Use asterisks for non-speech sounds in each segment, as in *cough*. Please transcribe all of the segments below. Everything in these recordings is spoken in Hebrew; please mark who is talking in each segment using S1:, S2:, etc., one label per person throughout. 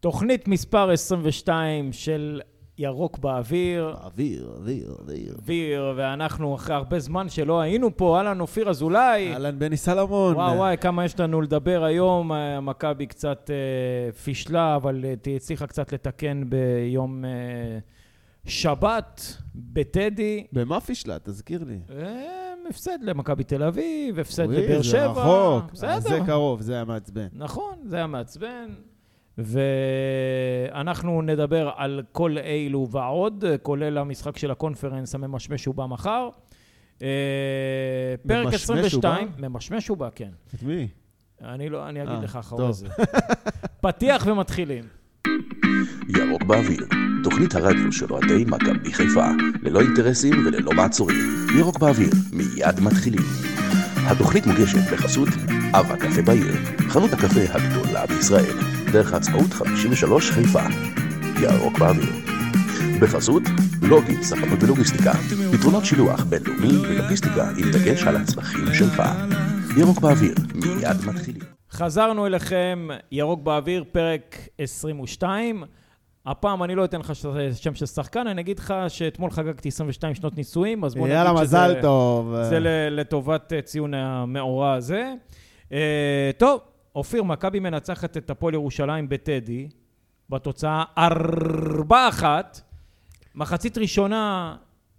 S1: תוכנית מספר 22 של ירוק באוויר.
S2: אוויר, אוויר, אוויר.
S1: אוויר, ואנחנו אחרי הרבה זמן שלא היינו פה, אהלן אופיר אזולאי.
S2: אהלן בני סלמון.
S1: וואו וואי, כמה יש לנו לדבר היום. אה, מכבי קצת אה, פישלה, אבל אה, הצליחה קצת לתקן ביום אה, שבת בטדי.
S2: במה פישלה? תזכיר לי.
S1: אה, הפסד למכבי תל אביב, הפסד לבאר
S2: זה
S1: שבע.
S2: רחוק.
S1: בסדר.
S2: זה קרוב, זה היה מעצבן.
S1: נכון, זה היה מעצבן. ואנחנו נדבר על כל אלו ועוד, כולל המשחק של הקונפרנס הממשמש ובא מחר. אה, פרק
S2: ממשמש
S1: 22,
S2: ובא?
S1: ממשמש ובא, כן.
S2: את מי?
S1: אני לא, אני אגיד
S2: אה,
S1: לך אחרי. זה. *laughs* פתיח ומתחילים.
S3: ירוק באוויר, תוכנית הרדיו של אוהדי מכבי חיפה, ללא אינטרסים וללא מעצורים. ירוק באוויר, מיד מתחילים. התוכנית מוגשת בחסות אב הקפה בעיר, חנות הקפה הגדולה בישראל, דרך העצמאות 53 חיפה. ירוק באוויר. בחסות לוגי, ספנות ולוגיסטיקה, פתרונות שילוח בינלאומי ולוגיסטיקה עם דגש על הצרכים שלך. ירוק באוויר, מיד מתחילים.
S1: חזרנו אליכם, ירוק באוויר, פרק 22. הפעם אני לא אתן לך שם של שחקן, אני אגיד לך שאתמול חגגתי 22 שנות נישואים, אז בוא נגיד
S2: יאללה,
S1: שזה...
S2: מזל טוב.
S1: זה לטובת אה, ציון המאורע הזה. אה, טוב, אופיר, מכבי מנצחת את הפועל ירושלים בטדי, בתוצאה 4-1. מחצית ראשונה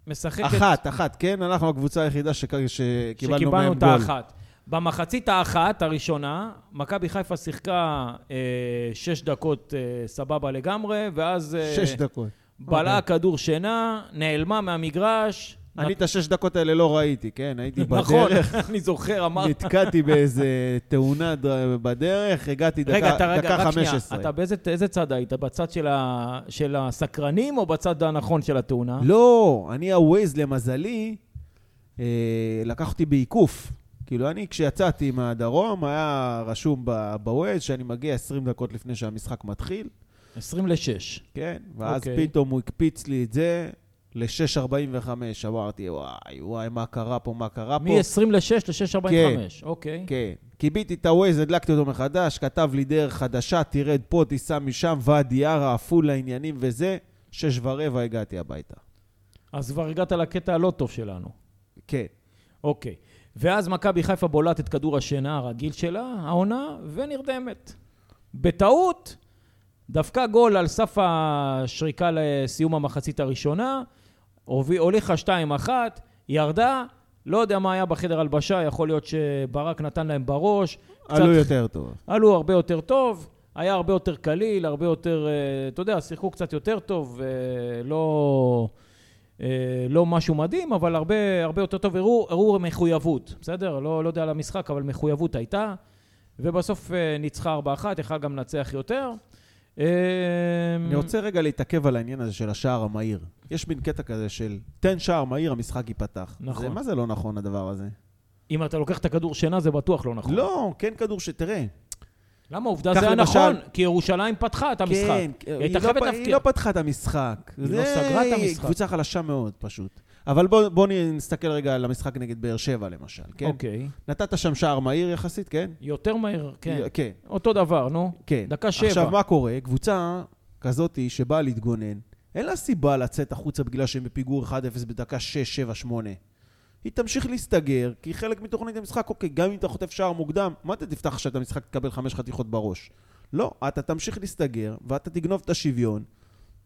S1: משחקת...
S2: אחת, אחת, כן? אנחנו הקבוצה היחידה שק- שקיבלנו
S1: שקיבלנו
S2: מהם
S1: את
S2: גול.
S1: האחת. במחצית האחת, הראשונה, מכבי חיפה שיחקה אה, שש דקות אה, סבבה לגמרי, ואז אה,
S2: שש דקות.
S1: בלעה
S2: אוקיי.
S1: כדור שינה, נעלמה מהמגרש.
S2: אני את השש דקות האלה לא ראיתי, כן? הייתי
S1: נכון,
S2: בדרך, *laughs*
S1: אני זוכר, אמרת.
S2: נתקעתי באיזה תאונה בדרך, הגעתי
S1: רגע, אתה
S2: דקה
S1: רגע,
S2: דקה
S1: רק שנייה,
S2: 15.
S1: אתה באיזה איזה צד היית? בצד של, הסקרנים או בצד הנכון של התאונה?
S2: לא, אני הווייז למזלי, אה, לקח אותי בעיקוף. כאילו, אני כשיצאתי מהדרום, היה רשום ב- בווייז שאני מגיע 20 דקות לפני שהמשחק מתחיל,
S1: 20 ל-6.
S2: כן? ואז
S1: אוקיי.
S2: פתאום הוא הקפיץ לי את זה ל-6.45. אמרתי, וואי, וואי, מה קרה פה, מה קרה פה?
S1: מ-20 ל-6 ל-6.45. אוקיי.
S2: כן. כיביתי את הווייז, הדלקתי אותו מחדש, כתב לי דרך חדשה, תרד פה, תיסע משם, ואדי ערה, עפולה, עניינים וזה. שש ורבע הגעתי הביתה.
S1: אז כבר הגעת לקטע הלא טוב שלנו.
S2: כן.
S1: אוקיי. ואז מכבי חיפה בולעת את כדור השינה הרגיל שלה, העונה, ונרדמת. בטעות, דפקה גול על סף השריקה לסיום המחצית הראשונה, הוליכה 2-1, ירדה, לא יודע מה היה בחדר הלבשה, יכול להיות שברק נתן להם בראש. קצת-
S2: עלו יותר טוב.
S1: עלו הרבה יותר טוב, היה הרבה יותר קליל, הרבה יותר, אה, אתה יודע, שיחקו קצת יותר טוב, אה, לא, אה, לא משהו מדהים, אבל הרבה, הרבה יותר טוב, הראו, הראו מחויבות, בסדר? לא, לא יודע על המשחק, אבל מחויבות הייתה, ובסוף ניצחה 4-1, יכל גם לנצח יותר. אה,
S2: אני רוצה רגע להתעכב על העניין הזה של השער המהיר. יש מין קטע כזה של תן שער מהיר, המשחק ייפתח.
S1: נכון.
S2: זה, מה זה לא נכון הדבר הזה?
S1: אם אתה לוקח את הכדור שינה, זה בטוח לא נכון.
S2: לא, כן כדור שתראה.
S1: למה? עובדה זה היה
S2: למשל-
S1: נכון, כי ירושלים פתחה את המשחק.
S2: כן,
S1: היא
S2: היא לא, היא. לא פתחה את המשחק.
S1: היא
S2: זה
S1: לא סגרה את המשחק.
S2: קבוצה חלשה מאוד, פשוט. אבל בואו בוא נסתכל רגע על המשחק נגד באר שבע, למשל, כן?
S1: אוקיי.
S2: נתת שם שער מהיר יחסית, כן?
S1: יותר מהר, כן.
S2: כן.
S1: אותו דבר, נו.
S2: כן.
S1: דקה שבע.
S2: עכשיו, מה קורה? קבוצה כזאת שבאה להתגונן, אין לה סיבה לצאת החוצה בגלל שהם בפיגור 1-0 בדקה 6, 7, 8. היא תמשיך להסתגר, כי חלק מתוכנית המשחק, אוקיי, גם אם אתה חוטף שער מוקדם, מה אתה תפתח עכשיו את המשחק, תקבל חמש חתיכות בראש? לא, אתה תמשיך להסתגר, ואתה תגנוב את השוויון,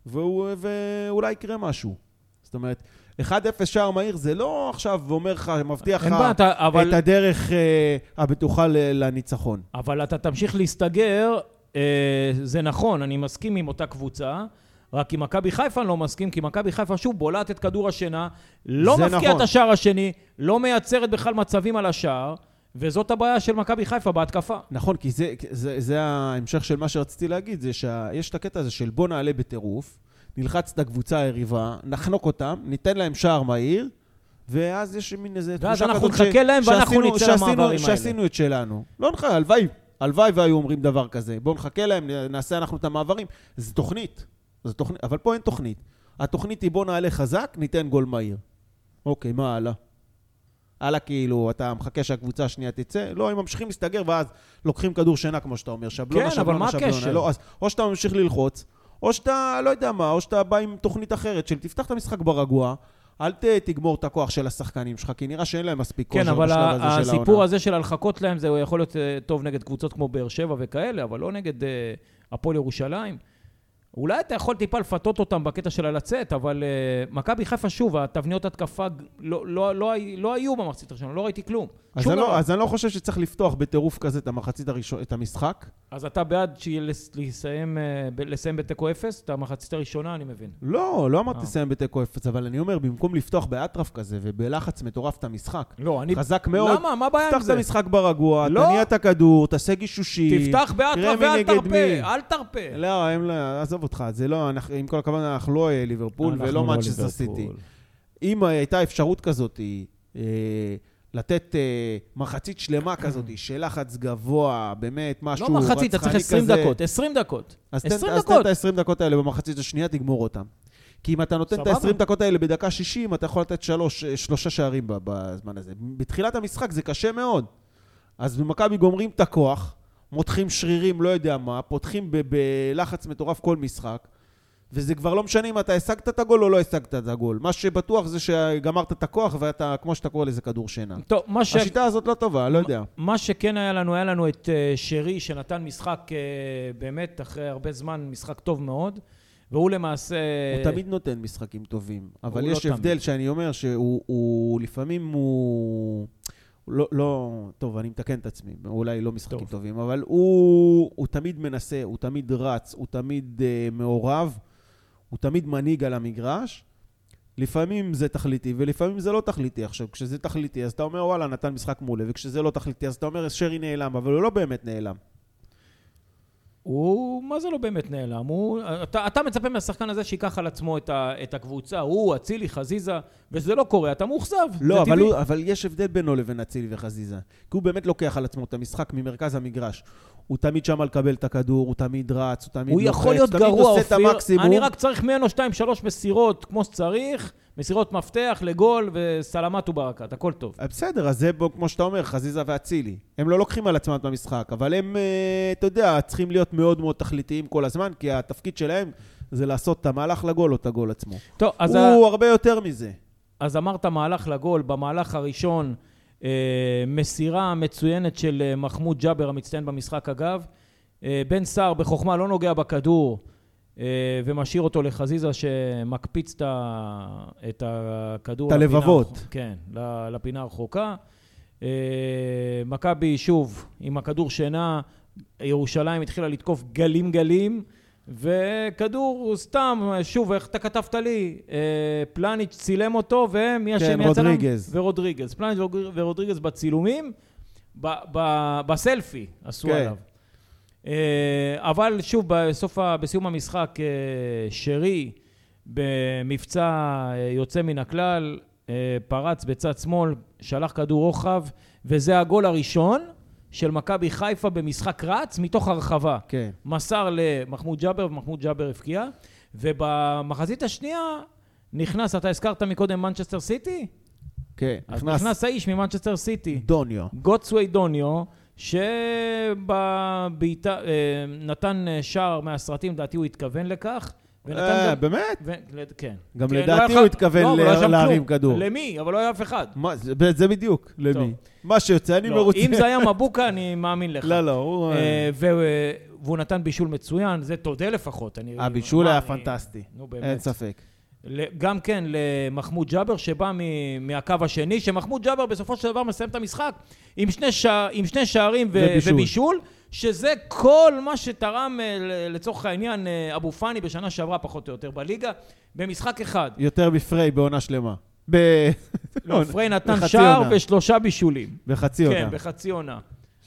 S2: והוא, ואולי יקרה משהו. זאת אומרת, 1-0 שער מהיר זה לא עכשיו אומר לך, מבטיח לך
S1: אתה- אבל-
S2: את הדרך אה, הבטוחה לניצחון.
S1: אבל אתה תמשיך להסתגר, אה, זה נכון, אני מסכים עם אותה קבוצה, רק עם מכבי חיפה אני לא מסכים, כי מכבי חיפה שוב בולעת את כדור השינה, לא
S2: זה
S1: מפקיעה
S2: נכון.
S1: את השער השני, לא מייצרת בכלל מצבים על השער, וזאת הבעיה של מכבי חיפה בהתקפה.
S2: נכון, כי זה, זה, זה ההמשך של מה שרציתי להגיד, זה שיש את הקטע הזה של בוא נעלה בטירוף, נלחץ את הקבוצה היריבה, נחנוק אותם, ניתן להם שער מהיר, ואז יש מין איזה
S1: ואז
S2: תחושה
S1: אנחנו
S2: כזאת
S1: נחכה להם ואנחנו
S2: שעשינו-
S1: נצא
S2: שעשינו-
S1: למעברים האלה.
S2: שעשינו את שלנו. לא נחכה, הלוואי, הלוואי והיו אומרים דבר כזה. בואו נחכה להם, נעשה אנחנו את המעברים. זו תוכנית. זו תוכנית, אבל פה אין תוכנית. התוכנית היא בוא נעלה חזק, ניתן גול מהיר. אוקיי, מה הלאה? הלאה כאילו, אתה מחכה שהקבוצה השנייה תצא, לא, הם ממשיכים להסתגר ואז לוקחים כדור שינה, כמו שאתה אומר, שבלונה,
S1: כן, אבל
S2: שבלונה,
S1: מה
S2: שבלונה.
S1: הקשר?
S2: לא, אז או שאתה ממשיך ללחוץ, או שאתה, לא יודע מה, או שאתה בא עם תוכנית אחרת של תפתח את המשחק ברגוע, אל ת, תגמור את הכוח של השחקנים שלך, כי נראה שאין להם מספיק
S1: כן,
S2: כושר
S1: אבל
S2: בשלב הזה של העונה.
S1: הסיפור הזה של הלחקות להם, זה יכול להיות אה, טוב נגד קבוצות כמו באר שבע וכאלה, אבל לא נגד אה, הפועל ירושלים. אולי אתה יכול טיפה לפתות אותם בקטע של הלצאת, אבל אה, מכבי חיפה, שוב, התבניות התקפה לא, לא, לא, הי- לא היו במחצית הראשונה, לא ראיתי כלום.
S2: אז אני. לא, אז אני לא חושב שצריך לפתוח בטירוף כזה את המחצית הראשון, את המשחק.
S1: אז אתה בעד לסיים, אה, לסיים בתיקו אפס? את המחצית הראשונה, אני מבין.
S2: לא, לא אמרתי
S1: אה.
S2: לסיים בתיקו אפס, אבל אני אומר, במקום לפתוח באטרף כזה ובלחץ מטורף את המשחק,
S1: לא, אני...
S2: חזק מאוד,
S1: למה? מה הבעיה עם
S2: תפתח את
S1: זה?
S2: המשחק ברגוע,
S1: לא.
S2: תניע את הכדור, תעשה גישושים.
S1: תפתח באטרף ואל תרפה,
S2: מי.
S1: אל תרפה.
S2: לא, הם לא, עזוב אותך, זה לא, אנחנו, עם כל הכבוד, אנחנו לא אה, ליברפול
S1: אנחנו
S2: ולא
S1: לא
S2: מנצ'סטר. סיטי. אם הייתה אפשרות כזאת, אה, לתת אה, מחצית שלמה כזאת, *clears throat* של לחץ גבוה, באמת, משהו
S1: לא
S2: רצחני כזה.
S1: מחצית, אתה צריך 20 דקות, 20 דקות.
S2: אז תן,
S1: 20
S2: אז תן
S1: דקות.
S2: את ה-20 דקות האלה במחצית השנייה, תגמור אותם. כי אם אתה נותן את
S1: סבבה.
S2: ה-20 דקות האלה בדקה 60, אתה יכול לתת שלוש, שלושה שערים בזמן הזה. בתחילת המשחק זה קשה מאוד. אז במכבי גומרים את הכוח, מותחים שרירים, לא יודע מה, פותחים בלחץ מטורף כל משחק, וזה כבר לא משנה אם אתה השגת את הגול או לא השגת את הגול. מה שבטוח זה שגמרת את הכוח, ואתה, כמו שאתה קורא לזה, כדור שינה.
S1: טוב, מה ש...
S2: השיטה הזאת לא טובה, לא יודע.
S1: מה שכן היה לנו, היה לנו את אה, שרי, שנתן משחק אה, באמת, אחרי הרבה זמן, משחק טוב מאוד, והוא למעשה...
S2: הוא תמיד נותן משחקים טובים, אבל
S1: לא
S2: יש הבדל
S1: תמיד.
S2: שאני אומר שהוא הוא, לפעמים הוא... הוא לא, לא, טוב, אני מתקן את עצמי, אולי לא משחקים
S1: טוב.
S2: טובים, אבל הוא, הוא תמיד מנסה, הוא תמיד רץ, הוא תמיד uh, מעורב, הוא תמיד מנהיג על המגרש. לפעמים זה תכליתי, ולפעמים זה לא תכליתי. עכשיו, כשזה תכליתי, אז אתה אומר, וואלה, נתן משחק מעולה, וכשזה לא תכליתי, אז אתה אומר, שרי נעלם, אבל הוא לא באמת נעלם.
S1: הוא, מה זה לא באמת נעלם? הוא, אתה, אתה מצפה מהשחקן הזה שייקח על עצמו את, ה, את הקבוצה, הוא, אצילי, חזיזה, וזה לא קורה, אתה מאוכזב.
S2: לא, אבל. הוא, אבל יש הבדל בינו לבין אצילי וחזיזה. כי הוא באמת לוקח על עצמו את המשחק ממרכז המגרש. הוא תמיד שם לקבל את הכדור, הוא תמיד רץ, הוא תמיד
S1: הוא
S2: לוחץ,
S1: להיות
S2: תמיד
S1: גרוע,
S2: עושה את
S1: אופיר.
S2: המקסימום.
S1: אני רק צריך ממנו שתיים, שלוש מסירות כמו שצריך, מסירות מפתח לגול וסלמת וברקת, הכל טוב.
S2: אה, בסדר, אז זה בו, כמו שאתה אומר, חזיזה ואצילי. הם לא לוקחים על עצמם את המשחק, אבל הם, אה, אתה יודע, צריכים להיות מאוד מאוד תכליתיים כל הזמן, כי התפקיד שלהם זה לעשות את המהלך לגול או את הגול עצמו.
S1: טוב, אז,
S2: הוא
S1: ה,
S2: הרבה יותר מזה.
S1: אז אמרת מהלך לגול, במהלך הראשון, אה, מסירה מצוינת של אה, מחמוד ג'אבר, המצטיין במשחק אגב. אה, בן סער בחוכמה לא נוגע בכדור ומשאיר אותו לחזיזה שמקפיץ את הכדור.
S2: את הלבבות.
S1: הרחוק- כן, לפינה הרחוקה. אה, מכבי, שוב, עם הכדור שינה, ירושלים התחילה לתקוף גלים גלים, וכדור סתם, שוב, איך אתה כתבת לי, אה, פלניץ' צילם אותו, ומי השני
S2: כן,
S1: הצלם?
S2: רודריגז.
S1: ורודריגז. פלניץ' ורודריגז בצילומים, ב- ב- בסלפי עשו
S2: כן.
S1: עליו. אה, אבל שוב, בסוף, בסיום המשחק, אה, שרי, במבצע אה, יוצא מן הכלל, פרץ בצד שמאל, שלח כדור רוחב, וזה הגול הראשון של מכבי חיפה במשחק רץ מתוך הרחבה.
S2: כן.
S1: מסר למחמוד ג'אבר, ומחמוד ג'אבר הבקיע, ובמחצית השנייה נכנס, אתה הזכרת מקודם מנצ'סטר סיטי?
S2: כן,
S1: אז
S2: נכנס
S1: נכנס האיש ממנצ'סטר סיטי.
S2: דוניו.
S1: גודסווי דוניו, שבעיטה, אה, נתן אה, שער מהסרטים, לדעתי הוא התכוון לכך. ונתן
S2: אה,
S1: גם...
S2: באמת?
S1: ו... כן.
S2: גם
S1: כן,
S2: לדעתי
S1: לא
S2: הוא התכוון
S1: לא, לא
S2: להרים. כדור.
S1: למי? אבל לא היה אף אחד.
S2: זה, בדיוק, למי? מה שיוצא, אני מרוצה.
S1: אם זה היה מבוקה, אני מאמין לך.
S2: לא, לא, הוא...
S1: והוא נתן בישול מצוין, זה תודה לפחות.
S2: הבישול היה פנטסטי.
S1: נו,
S2: אין
S1: באמת.
S2: ספק.
S1: גם כן למחמוד ג'אבר, שבא מהקו השני, שמחמוד ג'אבר בסופו של דבר מסיים את המשחק עם שני, שער, עם שני שערים ו-
S2: ובישול.
S1: ובישול, שזה כל מה שתרם אה, לצורך העניין אה, אבו פאני בשנה שעברה פחות או יותר בליגה, במשחק אחד.
S2: יותר מפריי בעונה שלמה. ב...
S1: לא, פריי נתן שער
S2: עונה.
S1: ושלושה בישולים.
S2: בחצי
S1: כן,
S2: עונה.
S1: בחצי עונה.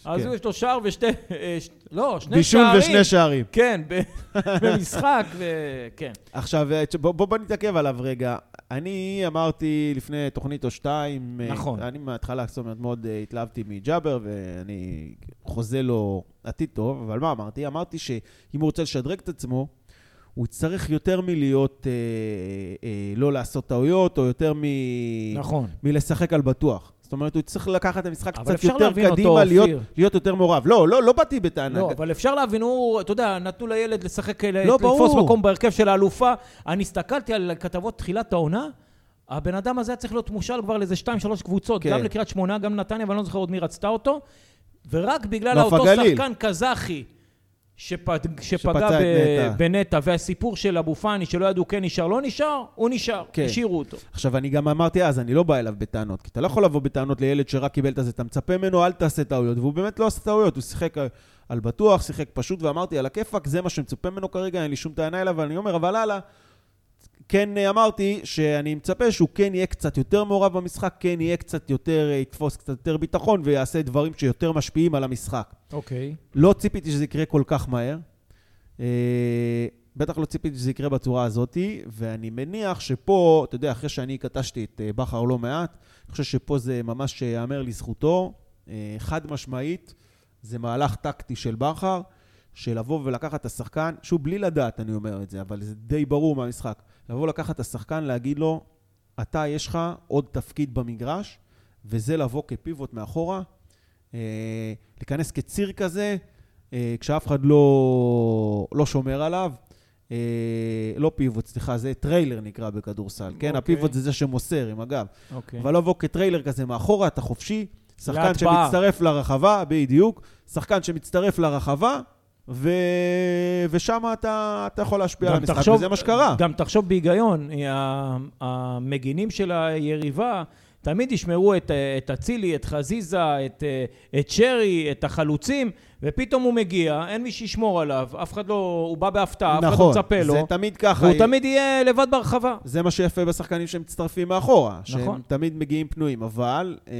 S1: אז
S2: כן.
S1: יש לו שער ושתי... אה, ש- לא, שני
S2: בישול
S1: שערים.
S2: ושני שערים.
S1: כן, ב- *laughs* במשחק, וכן.
S2: עכשיו, אה, בוא, בוא, בוא נתעכב עליו רגע. אני אמרתי לפני תוכנית או שתיים, אה,
S1: נכון.
S2: אני מההתחלה, זאת אומרת, מאוד התלהבתי מג'אבר, ואני חוזה לו עתיד טוב, אבל מה אמרתי? אמרתי שאם הוא רוצה לשדרג את עצמו, הוא יצטרך יותר מלהיות, אה, אה, לא לעשות טעויות, או יותר מ...
S1: נכון.
S2: מלשחק על בטוח. זאת אומרת, הוא צריך לקחת את המשחק קצת יותר
S1: להבין אותו,
S2: קדימה, להיות. להיות יותר מעורב. לא, לא, לא באתי בטענה.
S1: לא, אבל אפשר להבין, הוא, אתה יודע, נתנו לילד לשחק,
S2: לא,
S1: לתפוס
S2: ברור.
S1: מקום בהרכב של האלופה. אני הסתכלתי על כתבות תחילת העונה, הבן אדם הזה היה צריך להיות מושל כבר לאיזה שתיים, שלוש קבוצות,
S2: כן.
S1: גם לקריית שמונה, גם נתניה, ואני לא זוכר עוד מי רצתה אותו. ורק בגלל אותו
S2: הגליל.
S1: שחקן קזחי שפג, שפגע ב-
S2: נטע.
S1: בנטע, והסיפור של אבו פאני, שלא ידעו כן נשאר, לא נשאר, הוא נשאר,
S2: כן.
S1: השאירו אותו.
S2: עכשיו, אני גם אמרתי אז, אני לא בא אליו בטענות, כי אתה לא יכול לבוא בטענות לילד שרק קיבל את הזה, אתה מצפה ממנו, אל תעשה טעויות, והוא באמת לא עשה טעויות, הוא שיחק על- על בטוח, שיחק פשוט, ואמרתי, על הכיפאק, זה מה שמצופה ממנו כרגע, אין לי שום טענה אליו, אבל אני אומר, אבל הלאה, כן אה, אמרתי שאני מצפה שהוא כן יהיה קצת יותר מעורב במשחק, כן יהיה קצת יותר, אה, יתפוס קצת יותר ביטחון, ויעשה דברים שיותר משפיעים על המשחק.
S1: אוקיי.
S2: לא ציפיתי שזה יקרה כל כך מהר. אה, בטח לא ציפיתי שזה יקרה בצורה הזאתי, ואני מניח שפה, אתה יודע, אחרי שאני קטשתי את בכר לא מעט, אני חושב שפה זה ממש ייאמר לזכותו, חד משמעית, זה מהלך טקטי של בכר, של לבוא ולקחת את השחקן, שוב, בלי לדעת אני אומר את זה, אבל זה די ברור מהמשחק, לבוא לקחת את השחקן, להגיד לו, אתה, יש לך עוד תפקיד במגרש, וזה לבוא כפיבוט מאחורה, אה, להיכנס כציר כזה, אה, כשאף אחד לא, לא שומר עליו. אה, לא פיבוט, סליחה, זה טריילר נקרא בכדורסל. כן,
S1: אוקיי.
S2: הפיבוט זה זה שמוסר עם הגב.
S1: אוקיי.
S2: אבל לבוא כטריילר כזה מאחורה, אתה חופשי. שחקן
S1: להטבעה.
S2: שמצטרף לרחבה, בדיוק. שחקן שמצטרף לרחבה, ו... ושם אתה, אתה יכול להשפיע על המשחק,
S1: תחשוב-
S2: וזה מה שקרה.
S1: גם תחשוב בהיגיון, המגינים של היריבה תמיד ישמרו את, את אצילי, את חזיזה, את, את שרי, את החלוצים, ופתאום הוא מגיע, אין מי שישמור עליו, אף אחד לא, הוא בא בהפתעה, אף אחד לא
S2: נכון,
S1: מצפה לו,
S2: זה תמיד ככה.
S1: והוא תמיד יהיה לבד ברחבה.
S2: זה מה שיפה בשחקנים שמצטרפים מאחורה,
S1: נכון.
S2: שהם תמיד מגיעים פנויים, אבל אה,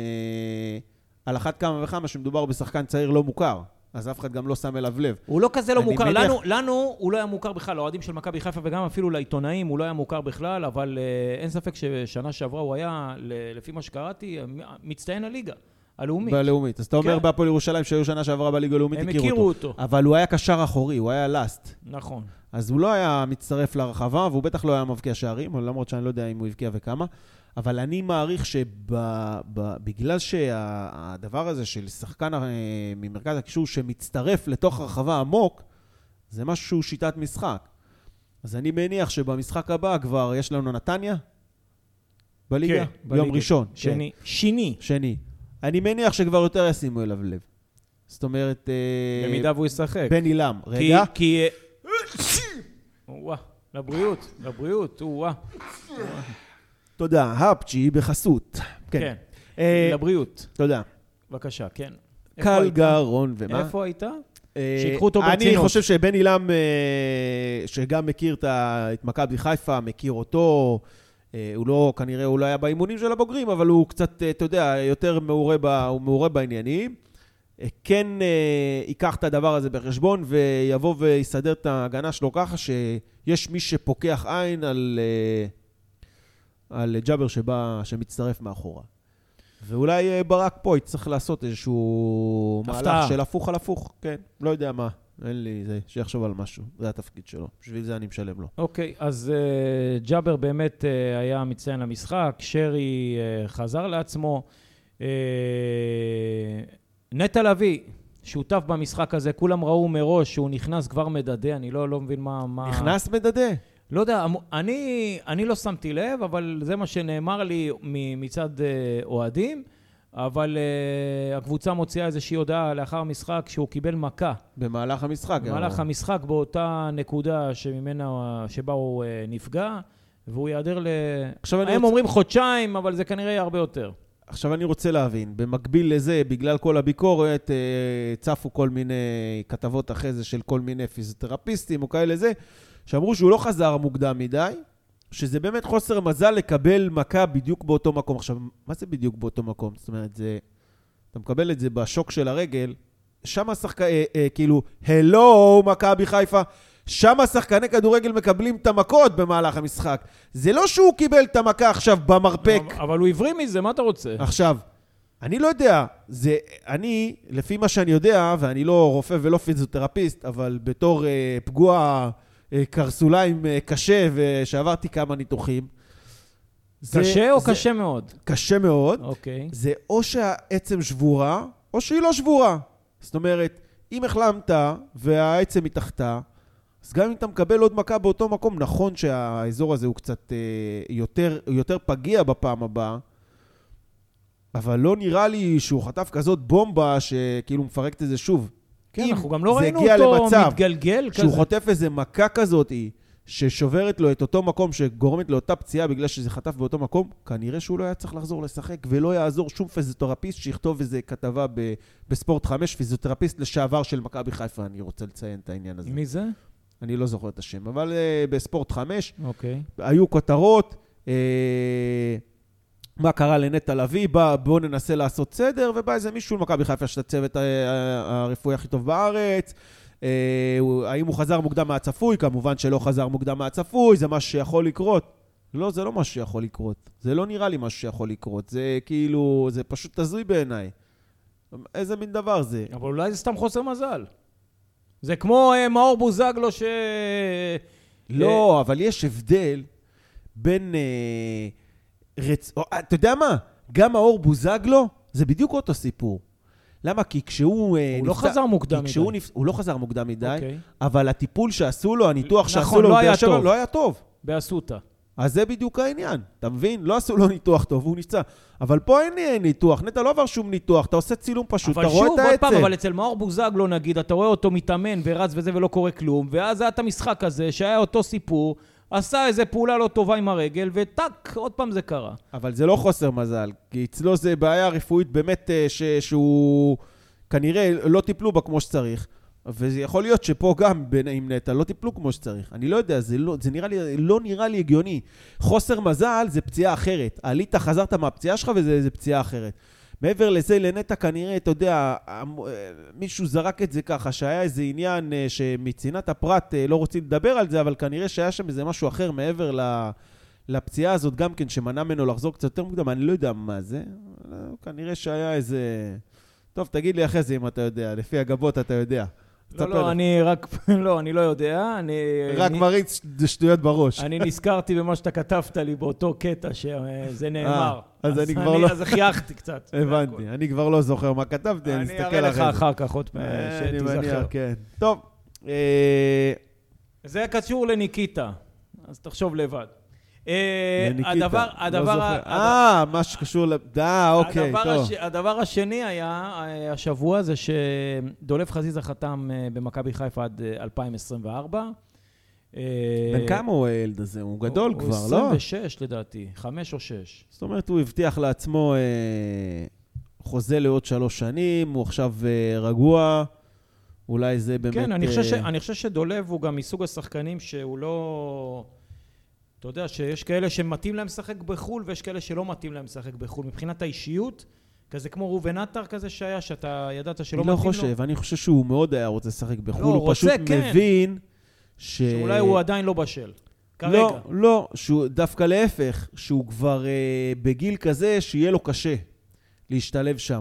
S2: על אחת כמה וכמה שמדובר בשחקן צעיר לא מוכר, אז אף אחד גם לא שם אליו לב.
S1: הוא לא כזה לא מוכר,
S2: מניח-
S1: לנו, לנו הוא לא היה מוכר בכלל, לאוהדים של מכבי חיפה וגם אפילו לעיתונאים הוא לא היה מוכר בכלל, אבל אה, אין ספק ששנה שעברה הוא היה, לפי מה שקראתי, מצטיין הליגה הלאומית.
S2: בלאומית. אז אתה אומר
S1: כן.
S2: בהפועל ירושלים שהיו שנה שעברה בליגה הלאומית,
S1: הם
S2: הכירו
S1: הכירו
S2: אותו.
S1: אותו.
S2: אבל הוא היה קשר אחורי, הוא היה לאסט.
S1: נכון.
S2: אז הוא לא היה מצטרף לרחבה, והוא בטח לא היה מבקיע שערים, למרות שאני לא יודע אם הוא הבקיע וכמה. אבל אני מעריך שבגלל שהדבר הזה של שחקן אה, ממרכז הקישור שמצטרף לתוך הרחבה עמוק, זה משהו שהוא שיטת משחק. אז אני מניח שבמשחק הבא כבר יש לנו נתניה בליגה,
S1: כן,
S2: ביום
S1: בליגה.
S2: ראשון.
S1: שני. שני.
S2: כן, שני. אני מניח שכבר יותר ישימו אליו לב. זאת אומרת... אה,
S1: במידה והוא ישחק.
S2: בן עילם.
S1: כי-
S2: רגע.
S1: כי... וואה, לבריאות, לבריאות, וואה.
S2: תודה. הפצ'י בחסות. כן.
S1: כן,
S2: אה,
S1: לבריאות.
S2: תודה.
S1: בבקשה, כן.
S2: קל? גרון ומה?
S1: איפה היית?
S2: אה,
S1: שיקחו אותו
S2: אני
S1: ברצינות.
S2: חושב שבן עילם, אה, שגם מכיר את מכבי חיפה, מכיר אותו, אה, הוא לא, כנראה הוא לא היה באימונים של הבוגרים, אבל הוא קצת, אתה יודע, יותר מעורה, ב, הוא מעורה בעניינים. כן ייקח את הדבר הזה בחשבון ויבוא ויסדר את ההגנה שלו ככה שיש מי שפוקח עין על, על ג'אבר שבא, שמצטרף מאחורה. ואולי אה, ברק פה יצטרך לעשות איזשהו. מהלך של הפוך על הפוך, כן, לא יודע מה, אין לי זה, שיחשוב על משהו, זה התפקיד שלו, בשביל זה אני משלם לו.
S1: אוקיי, אז uh, ג'אבר באמת uh, היה מצטיין למשחק, שרי uh, חזר לעצמו. Uh, נטע לביא, שותף במשחק הזה, כולם ראו מראש שהוא נכנס כבר מדדה, אני לא, לא מבין מה... מה...
S2: נכנס מדדה.
S1: לא יודע, המ- אני, אני לא שמתי לב, אבל זה מה שנאמר לי מצד uh, אוהדים, אבל uh, הקבוצה מוציאה איזושהי הודעה לאחר המשחק שהוא קיבל מכה.
S2: במהלך המשחק.
S1: במהלך
S2: אה,
S1: המשחק באותה נקודה שממנה, שבה הוא אה, נפגע, והוא ייעדר ל...
S2: עכשיו
S1: הם
S2: רוצה-
S1: אומרים חודשיים, אבל זה כנראה יהיה הרבה יותר.
S2: עכשיו אני רוצה להבין, במקביל לזה, בגלל כל הביקורת, אה, צפו כל מיני כתבות אחרי זה של כל מיני פיזיותרפיסטים או כאלה זה, שאמרו שהוא לא חזר מוקדם מדי, שזה באמת חוסר מזל לקבל מכה בדיוק באותו מקום. עכשיו, מה זה בדיוק באותו מקום? זאת אומרת, זה... אתה מקבל את זה בשוק של הרגל, שם השחק... אה, אה, כאילו, הלו, מכבי חיפה, שם השחקני כדורגל מקבלים את המכות במהלך המשחק. זה לא שהוא קיבל את המכה עכשיו במרפק.
S1: אבל הוא הבריא מזה, מה אתה רוצה?
S2: עכשיו, אני לא יודע, זה, אני, לפי מה שאני יודע, ואני לא רופא ולא פיזיותרפיסט, אבל בתור אה, פגוע קרסוליים אה, קשה, ושעברתי כמה ניתוחים, זה-
S1: קשה או
S2: זה
S1: קשה מאוד?
S2: קשה מאוד.
S1: אוקיי.
S2: זה או שהעצם שבורה, או שהיא לא שבורה. זאת אומרת, אם החלמת והעצם מתחתה, אז גם אם אתה מקבל עוד מכה באותו מקום, נכון שהאזור הזה הוא קצת אה, יותר, יותר פגיע בפעם הבאה, אבל לא נראה לי שהוא חטף כזאת בומבה שכאילו מפרקת את זה שוב.
S1: כן, אנחנו גם לא ראינו אותו
S2: למצב
S1: מתגלגל כזה.
S2: חוטף איזה מכה כזאת ששוברת לו את אותו מקום שגורמת לאותה פציעה בגלל שזה חטף באותו מקום, כנראה שהוא לא היה צריך לחזור לשחק, ולא יעזור שום פיזיותרפיסט שיכתוב איזה כתבה ב- בספורט 5, פיזיותרפיסט לשעבר של מכבי חיפה, אני רוצה לציין את העניין הזה.
S1: מי זה?
S2: אני לא זוכר את השם, אבל uh, בספורט 5
S1: אוקיי.
S2: היו כותרות, uh, מה קרה לנטע לביא, בא, בואו ננסה לעשות סדר, ובא איזה מישהו למכבי חיפה, את הצוות ה- ה- הרפואי הכי טוב בארץ. אה, האם הוא חזר מוקדם מהצפוי? כמובן שלא חזר מוקדם מהצפוי, זה משהו שיכול לקרות. לא, זה לא משהו שיכול לקרות. זה לא נראה לי משהו שיכול לקרות. זה כאילו, זה פשוט הזוי בעיניי. איזה מין דבר זה?
S1: אבל אולי זה סתם חוסר מזל. זה כמו אה, מאור בוזגלו ש...
S2: לא, אבל יש הבדל בין... אה, רצ... או, אתה יודע מה? גם האור בוזגלו, זה בדיוק אותו סיפור. למה? כי כשהוא אה,
S1: הוא לא חזר מוקדם
S2: כי כשהוא
S1: מדי.
S2: נפ... הוא לא חזר מוקדם מדי,
S1: אוקיי.
S2: אבל הטיפול שעשו לו, הניתוח
S1: נכון,
S2: שעשו לו
S1: לא היה טוב.
S2: לא היה טוב.
S1: באסותא.
S2: אז זה בדיוק העניין, אתה מבין? לא עשו לו ניתוח טוב, הוא נפצע. אבל פה אין אה, ניתוח, נטע לא עבר שום ניתוח, אתה עושה צילום פשוט,
S1: אבל
S2: אתה רואה
S1: שוב,
S2: את
S1: עוד פעם. אבל אצל מאור בוזגלו נגיד, אתה רואה אותו מתאמן ורץ וזה ולא קורה כלום, ואז היה את המשחק הזה, שהיה אותו סיפור, עשה איזה פעולה לא טובה עם הרגל, וטאק, עוד פעם זה קרה.
S2: אבל זה לא חוסר מזל, כי אצלו זה בעיה רפואית באמת אה, ש... שהוא... כנראה לא טיפלו בה כמו שצריך, וזה יכול להיות שפה גם עם נטע לא טיפלו כמו שצריך. אני לא יודע, זה, לא, זה נראה לי, לא נראה לי הגיוני. חוסר מזל זה פציעה אחרת. עלית, חזרת מהפציעה שלך וזה זה פציעה אחרת. מעבר לזה, לנטע כנראה, אתה יודע, אה, מישהו זרק את זה ככה, שהיה איזה עניין אה, שמצנעת הפרט אה, לא רוצים לדבר על זה, אבל כנראה שהיה שם איזה משהו אחר מעבר ל... לפציעה הזאת גם כן, שמנע ממנו לחזור קצת יותר מוקדם, אני לא יודע מה זה. אה, כנראה שהיה איזה... טוב, תגיד לי אחרי זה אם אתה יודע, לפי הגבות אתה יודע.
S1: לא, לא. אני רק, *laughs* לא, אני לא יודע, אני...
S2: רק מריץ שטויות בראש.
S1: אני נזכרתי במה שאתה כתבת לי באותו קטע שזה נאמר.
S2: אז אני כבר לא-
S1: אז חייכתי קצת.
S2: הבנתי, אני כבר לא זוכר מה כתבתי, אני
S1: אני
S2: אסתכל
S1: אראה לך
S2: אחרי זה.
S1: אחר כך עוד פעם,
S2: אה, אני
S1: שתיזכר.
S2: כן. טוב, אה,
S1: זה קשור לניקיטה, אז תחשוב לבד. אה, הדבר,
S2: לא
S1: הדבר,
S2: אה, מה שקשור ל... אה, אוקיי, טוב.
S1: הדבר השני היה, השבוע, זה שדולף חזיזה חתם במכבי חיפה עד אה, 2024. אה,
S2: בן כמה הוא הילד הזה? הוא גדול
S1: הוא
S2: כבר, לא?
S1: 26 לדעתי, 5 או 6.
S2: זאת אומרת, הוא הבטיח לעצמו אה, חוזה לעוד שלוש שנים, הוא עכשיו אה, רגוע, אולי זה באמת...
S1: כן, אני
S2: אה,
S1: חושב, ש... אני חושב שדולב הוא גם מסוג השחקנים שהוא לא... אתה יודע שיש כאלה שמתאים להם לשחק בחו"ל ויש כאלה שלא מתאים להם לשחק בחו"ל. מבחינת האישיות, כזה כמו ראובן עטר כזה שהיה, שאתה ידעת שלא
S2: אני לא
S1: מתאים לו.
S2: חושב, אני חושב שהוא מאוד היה רוצה לשחק בחו"ל,
S1: לא,
S2: הוא
S1: רוצה,
S2: פשוט
S1: כן.
S2: מבין ש...
S1: שאולי הוא עדיין לא בשל. כרגע.
S2: לא, לא, שהוא, דווקא להפך, שהוא כבר אה, בגיל כזה שיהיה לו קשה להשתלב שם.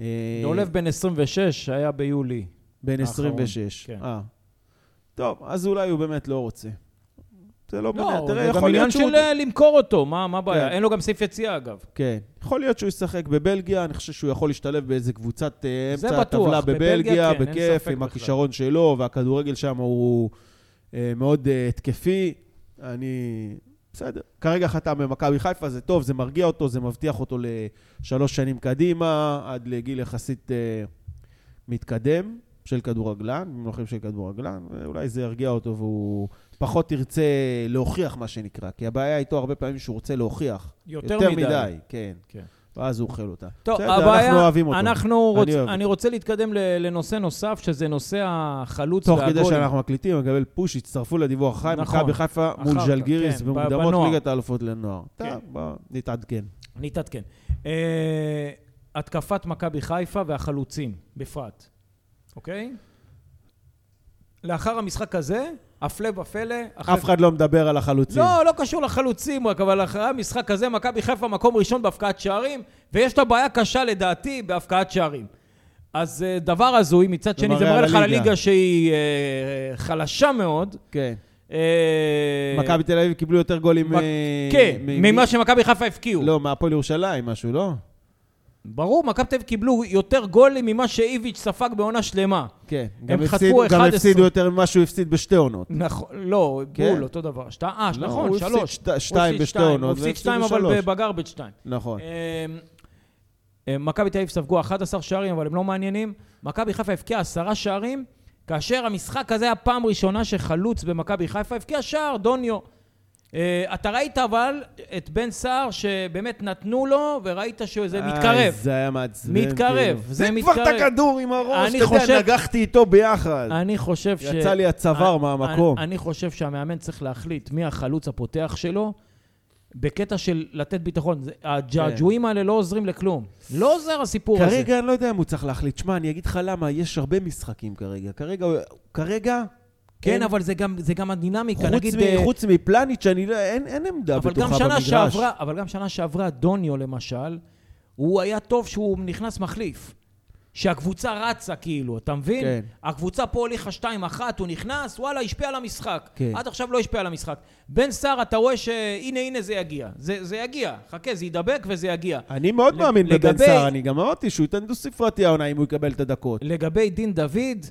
S2: אה,
S1: דולב בן 26 היה ביולי.
S2: בן
S1: האחרון,
S2: 26.
S1: כן.
S2: אה. טוב, אז אולי הוא באמת לא רוצה. זה לא באמת,
S1: לא,
S2: תראה,
S1: זה גם
S2: יכול
S1: עניין
S2: להיות שהוא...
S1: של אה, למכור אותו, מה מה הבעיה?
S2: כן.
S1: אין לו גם סעיף יציאה אגב.
S2: כן. יכול להיות שהוא ישחק בבלגיה, אני חושב שהוא יכול להשתלב באיזה קבוצת אה,
S1: זה
S2: אמצע הטבלה
S1: בבלגיה
S2: בבלגיה,
S1: כן,
S2: בכיף, עם
S1: בכלל.
S2: הכישרון שלו, והכדורגל שם הוא אה, מאוד אה, התקפי. אני... בסדר. כרגע חתם במכבי חיפה, זה טוב, זה מרגיע אותו, זה מבטיח אותו לשלוש שנים קדימה, עד לגיל יחסית אה, מתקדם של כדורגלן, במונחים של כדורגלן, ואולי זה ירגיע אותו והוא פחות ירצה להוכיח, מה שנקרא. כי הבעיה איתו הרבה פעמים שהוא רוצה להוכיח.
S1: יותר מדי.
S2: כן.
S1: כן.
S2: ואז הוא אוכל אותה.
S1: טוב,
S2: בסדר,
S1: הבעיה,
S2: אנחנו אוהבים אותו.
S1: אנחנו
S2: אני
S1: רוצ...
S2: אוהב
S1: אני רוצה להתקדם לנושא נוסף, שזה נושא החלוץ
S2: תוך
S1: והגולים.
S2: כדי שאנחנו מקליטים, מקבל פוש, הצטרפו לדיווח חי,
S1: נכון.
S2: מכבי חיפה מול ז'לגיריס
S1: כן,
S2: במוקדמות. ליגת האלופות לנוער.
S1: כן.
S2: טוב, בוא נתעדכן.
S1: נתעדכן. אה, התקפת מכבי חיפה והחלוצים בפרט, אוקיי? לאחר המשחק הזה, הפלא ופלא... אחרי-
S2: אף אחד לא מדבר על החלוצים.
S1: לא, לא קשור לחלוצים, רק אבל אחרי המשחק הזה, מכבי חיפה מקום ראשון בהפקעת שערים, ויש לה בעיה קשה לדעתי בהפקעת שערים. אז אה, דבר הזוי, מצד שני זה
S2: מראה
S1: לך על
S2: הליגה.
S1: שהיא אה, חלשה מאוד.
S2: כן.
S1: אה,
S2: מכבי תל אביב קיבלו יותר גולים...
S1: מק-
S2: אה,
S1: כן,
S2: מ-
S1: ממה שמכבי חיפה הפקיעו.
S2: לא, מהפועל ירושלים, משהו, לא?
S1: ברור, מכבי תל אביב קיבלו יותר גולים ממה שאיביץ' ספג בעונה שלמה.
S2: כן. גם
S1: חטפו
S2: הפסידו- גם
S1: 11.
S2: הפסידו יותר ממה שהוא הפסיד בשתי עונות.
S1: נכון, לא,
S2: כן.
S1: בול, אותו דבר. שתי- אה,
S2: לא,
S1: נכון,
S2: הוא הפסיד
S1: שלוש.
S2: שת-
S1: הוא
S2: שתיים
S1: הפסיד
S2: בשתי
S1: שתיים,
S2: עונות,
S1: הוא הפסיד שתיים, אבל. בגרבג' שתיים.
S2: נכון.
S1: אה, אה, מכבי תל אביב ספגו 11 שערים, אבל הם לא מעניינים. מכבי חיפה הבקיעה עשרה שערים, כאשר המשחק הזה היה פעם ראשונה שחלוץ במכבי חיפה הבקיע שער, דוניו. אה, אתה ראית אבל את בן סער שבאמת נתנו לו, וראית שזה מתקרב.
S2: זה היה מעצבן.
S1: מתקרב,
S2: כאילו.
S1: זה
S2: שים כבר את
S1: מתקרב.
S2: הכדור עם הראש, אתה יודע,
S1: חושב-
S2: נגחתי איתו ביחד.
S1: אני חושב ש...
S2: יצא לי הצוואר מהמקום.
S1: אני, אני חושב שהמאמן צריך להחליט מי החלוץ הפותח שלו, בקטע של לתת ביטחון. זה- הג'עג'ועים האלה לא עוזרים לכלום. לא עוזר הסיפור הזה.
S2: כרגע אני לא יודע אם הוא צריך להחליט. שמע, אני אגיד לך למה, יש הרבה משחקים כרגע. כרגע, כרגע...
S1: כן,
S2: אין-
S1: אבל זה גם, זה גם הדינמיקה.
S2: חוץ
S1: נגיד...
S2: מ-
S1: אה,
S2: חוץ מפלניץ', אני לא... אין אין עמדה בטוחה במגרש.
S1: שעברה, אבל גם שנה שעברה, דוניו למשל, הוא היה טוב שהוא נכנס מחליף. שהקבוצה רצה כאילו, אתה מבין?
S2: כן.
S1: הקבוצה פה הוליכה 2-1, הוא נכנס, וואלה, השפיע על המשחק.
S2: כן.
S1: עד עכשיו לא השפיע על המשחק. בן סער, אתה רואה שהנה, הנה זה יגיע. זה, זה יגיע. חכה, זה ידבק וזה יגיע.
S2: אני מאוד
S1: לג-
S2: מאמין בבן
S1: לגבי-
S2: סער, אני גם אמרתי שהוא ייתן דו-ספרתי העונה אם הוא יקבל את הדקות.
S1: לגבי דין דוד,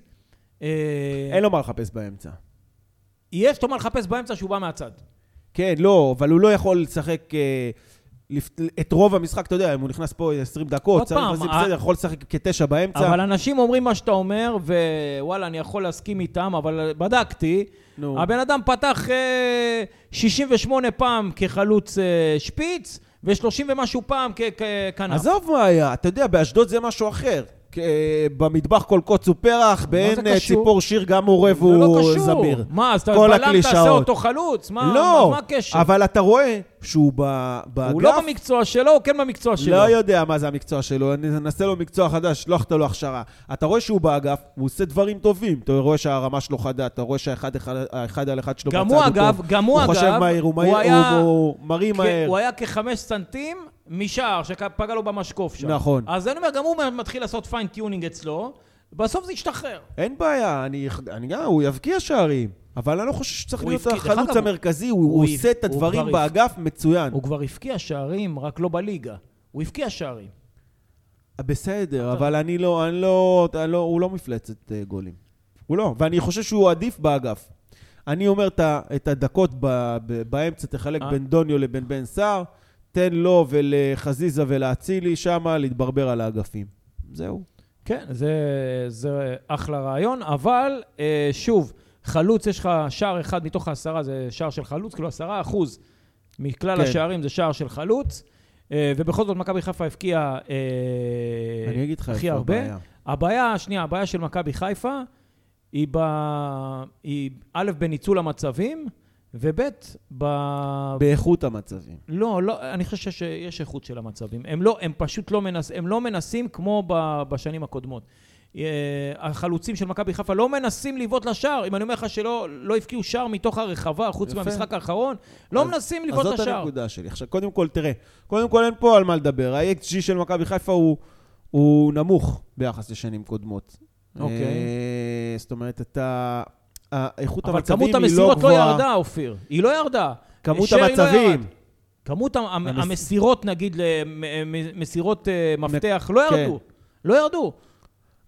S2: אין לו מה לחפש באמצע.
S1: יש לו מה לחפש באמצע שהוא בא מהצד.
S2: כן, לא, אבל הוא לא יכול לשחק אה, את רוב המשחק, אתה יודע, אם הוא נכנס פה 20 דקות, צריך
S1: פעם,
S2: לשים בסדר, יכול לשחק כתשע באמצע.
S1: אבל אנשים אומרים מה שאתה אומר, ווואלה, אני יכול להסכים איתם, אבל בדקתי.
S2: נו.
S1: הבן אדם פתח אה, 68 פעם כחלוץ אה, שפיץ, ו-30 ומשהו פעם ככנף.
S2: עזוב מה היה, אתה יודע, באשדוד זה משהו אחר. כ- במטבח כל קוץ הוא פרח, באין אה? ציפור שיר גם עורב
S1: זה לא
S2: הוא. זמיר.
S1: מה, אז אתה בלם תעשה. אותו חלוץ? מה,
S2: לא,
S1: מה, הקשר?
S2: אבל אתה רואה שהוא ב- באגף...
S1: הוא לא במקצוע שלו, הוא כן במקצוע שלו.
S2: לא יודע מה זה המקצוע שלו, אני אנסה לו מקצוע חדש, שלוח לו הכשרה. אתה רואה שהוא באגף, הוא עושה דברים טובים. אתה רואה שהרמה שלו חדה, אתה רואה שהאחד אחד- האחד על אחד שלו
S1: גם
S2: בצד
S1: הוא
S2: הוא
S1: אגב,
S2: טוב.
S1: גם הוא אגב,
S2: הוא חושב מהיר, הוא מרים מהר.
S1: הוא היה כחמש סנטים משער שפגע לו במשקוף שם.
S2: נכון.
S1: אז אני אומר, גם הוא מתחיל לעשות fine tuning אצלו, בסוף זה ישתחרר.
S2: אין בעיה, אני, אני גם, הוא יבקיע שערים. אבל אני לא חושב שצריך להיות החלוץ המרכזי, הוא,
S1: הוא
S2: הוא עושה את הדברים באגף מצוין.
S1: הוא כבר הבקיע שערים, רק לא בליגה. הוא הבקיע שערים.
S2: בסדר, אבל אני לא, אני לא, אני לא, הוא לא מפלצת אה, גולים. הוא לא, ואני חושב שהוא עדיף באגף. אני אומר את הדקות באמצע, תחלק
S1: אה.
S2: בין דוניו לבין בן סער, תן לו ולחזיזה ולאצילי שמה להתברבר על האגפים. זהו.
S1: כן, זה, זה אחלה רעיון, אבל אה, שוב, חלוץ, יש לך שער אחד מתוך העשרה, זה שער של חלוץ, כאילו עשרה אחוז מכלל
S2: כן.
S1: השערים זה שער של חלוץ, אה, ובכל זאת מכבי חיפה הבקיעה אה,
S2: אני אגיד לך
S1: הכי
S2: איפה
S1: הרבה.
S2: הבעיה.
S1: הבעיה, שנייה, הבעיה של מכבי חיפה היא, ב... היא א', בניצול המצבים, וב', ב...
S2: באיכות המצבים.
S1: לא, לא, אני חושב שיש איכות של המצבים. הם, לא, הם פשוט לא, מנס, הם לא מנסים כמו ב, בשנים הקודמות. אה, החלוצים של מכבי חיפה לא מנסים לבעוט לשער. אם אני אומר לך שלא לא הבקיעו שער מתוך הרחבה, חוץ
S2: יפה.
S1: מהמשחק האחרון, לא
S2: אז-
S1: מנסים
S2: אז
S1: לבעוט
S2: זאת
S1: לשער.
S2: הנקודה שלי. עכשיו, קודם כל, תראה, קודם כל אין פה על מה לדבר. ה-XG של מכבי חיפה הוא, הוא נמוך ביחס לשנים קודמות.
S1: אוקיי.
S2: אה, זאת אומרת, אתה... האיכות
S1: אבל
S2: המצבים
S1: כמות
S2: היא לא
S1: המסירות לא
S2: גבוהה.
S1: ירדה, אופיר. היא לא ירדה.
S2: כמות
S1: לא
S2: המצבים.
S1: כמות המ-
S2: המס-
S1: המסירות, נגיד, למסירות אה, מפתח, לא
S2: כן.
S1: ירדו. לא ירדו.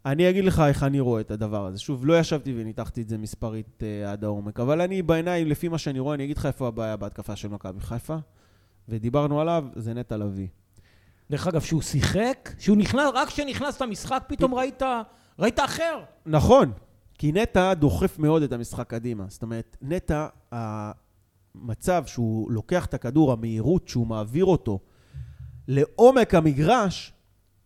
S2: אני אגיד לך איך אני רואה את הדבר הזה. שוב, לא ישבתי וניתחתי את זה מספרית אה, עד העומק, אבל אני בעיניים, לפי מה שאני רואה, אני אגיד לך איפה הבעיה בהתקפה של מכבי חיפה, ודיברנו עליו, זה נטע לביא.
S1: דרך אגב, שהוא שיחק, שהוא נכנס, רק כשנכנס למשחק, פתאום ראית, ראית אחר.
S2: נכון, כי נטע דוחף מאוד את המשחק קדימה. זאת אומרת, נטע, המצב שהוא לוקח את הכדור, המהירות שהוא מעביר אותו לעומק המגרש,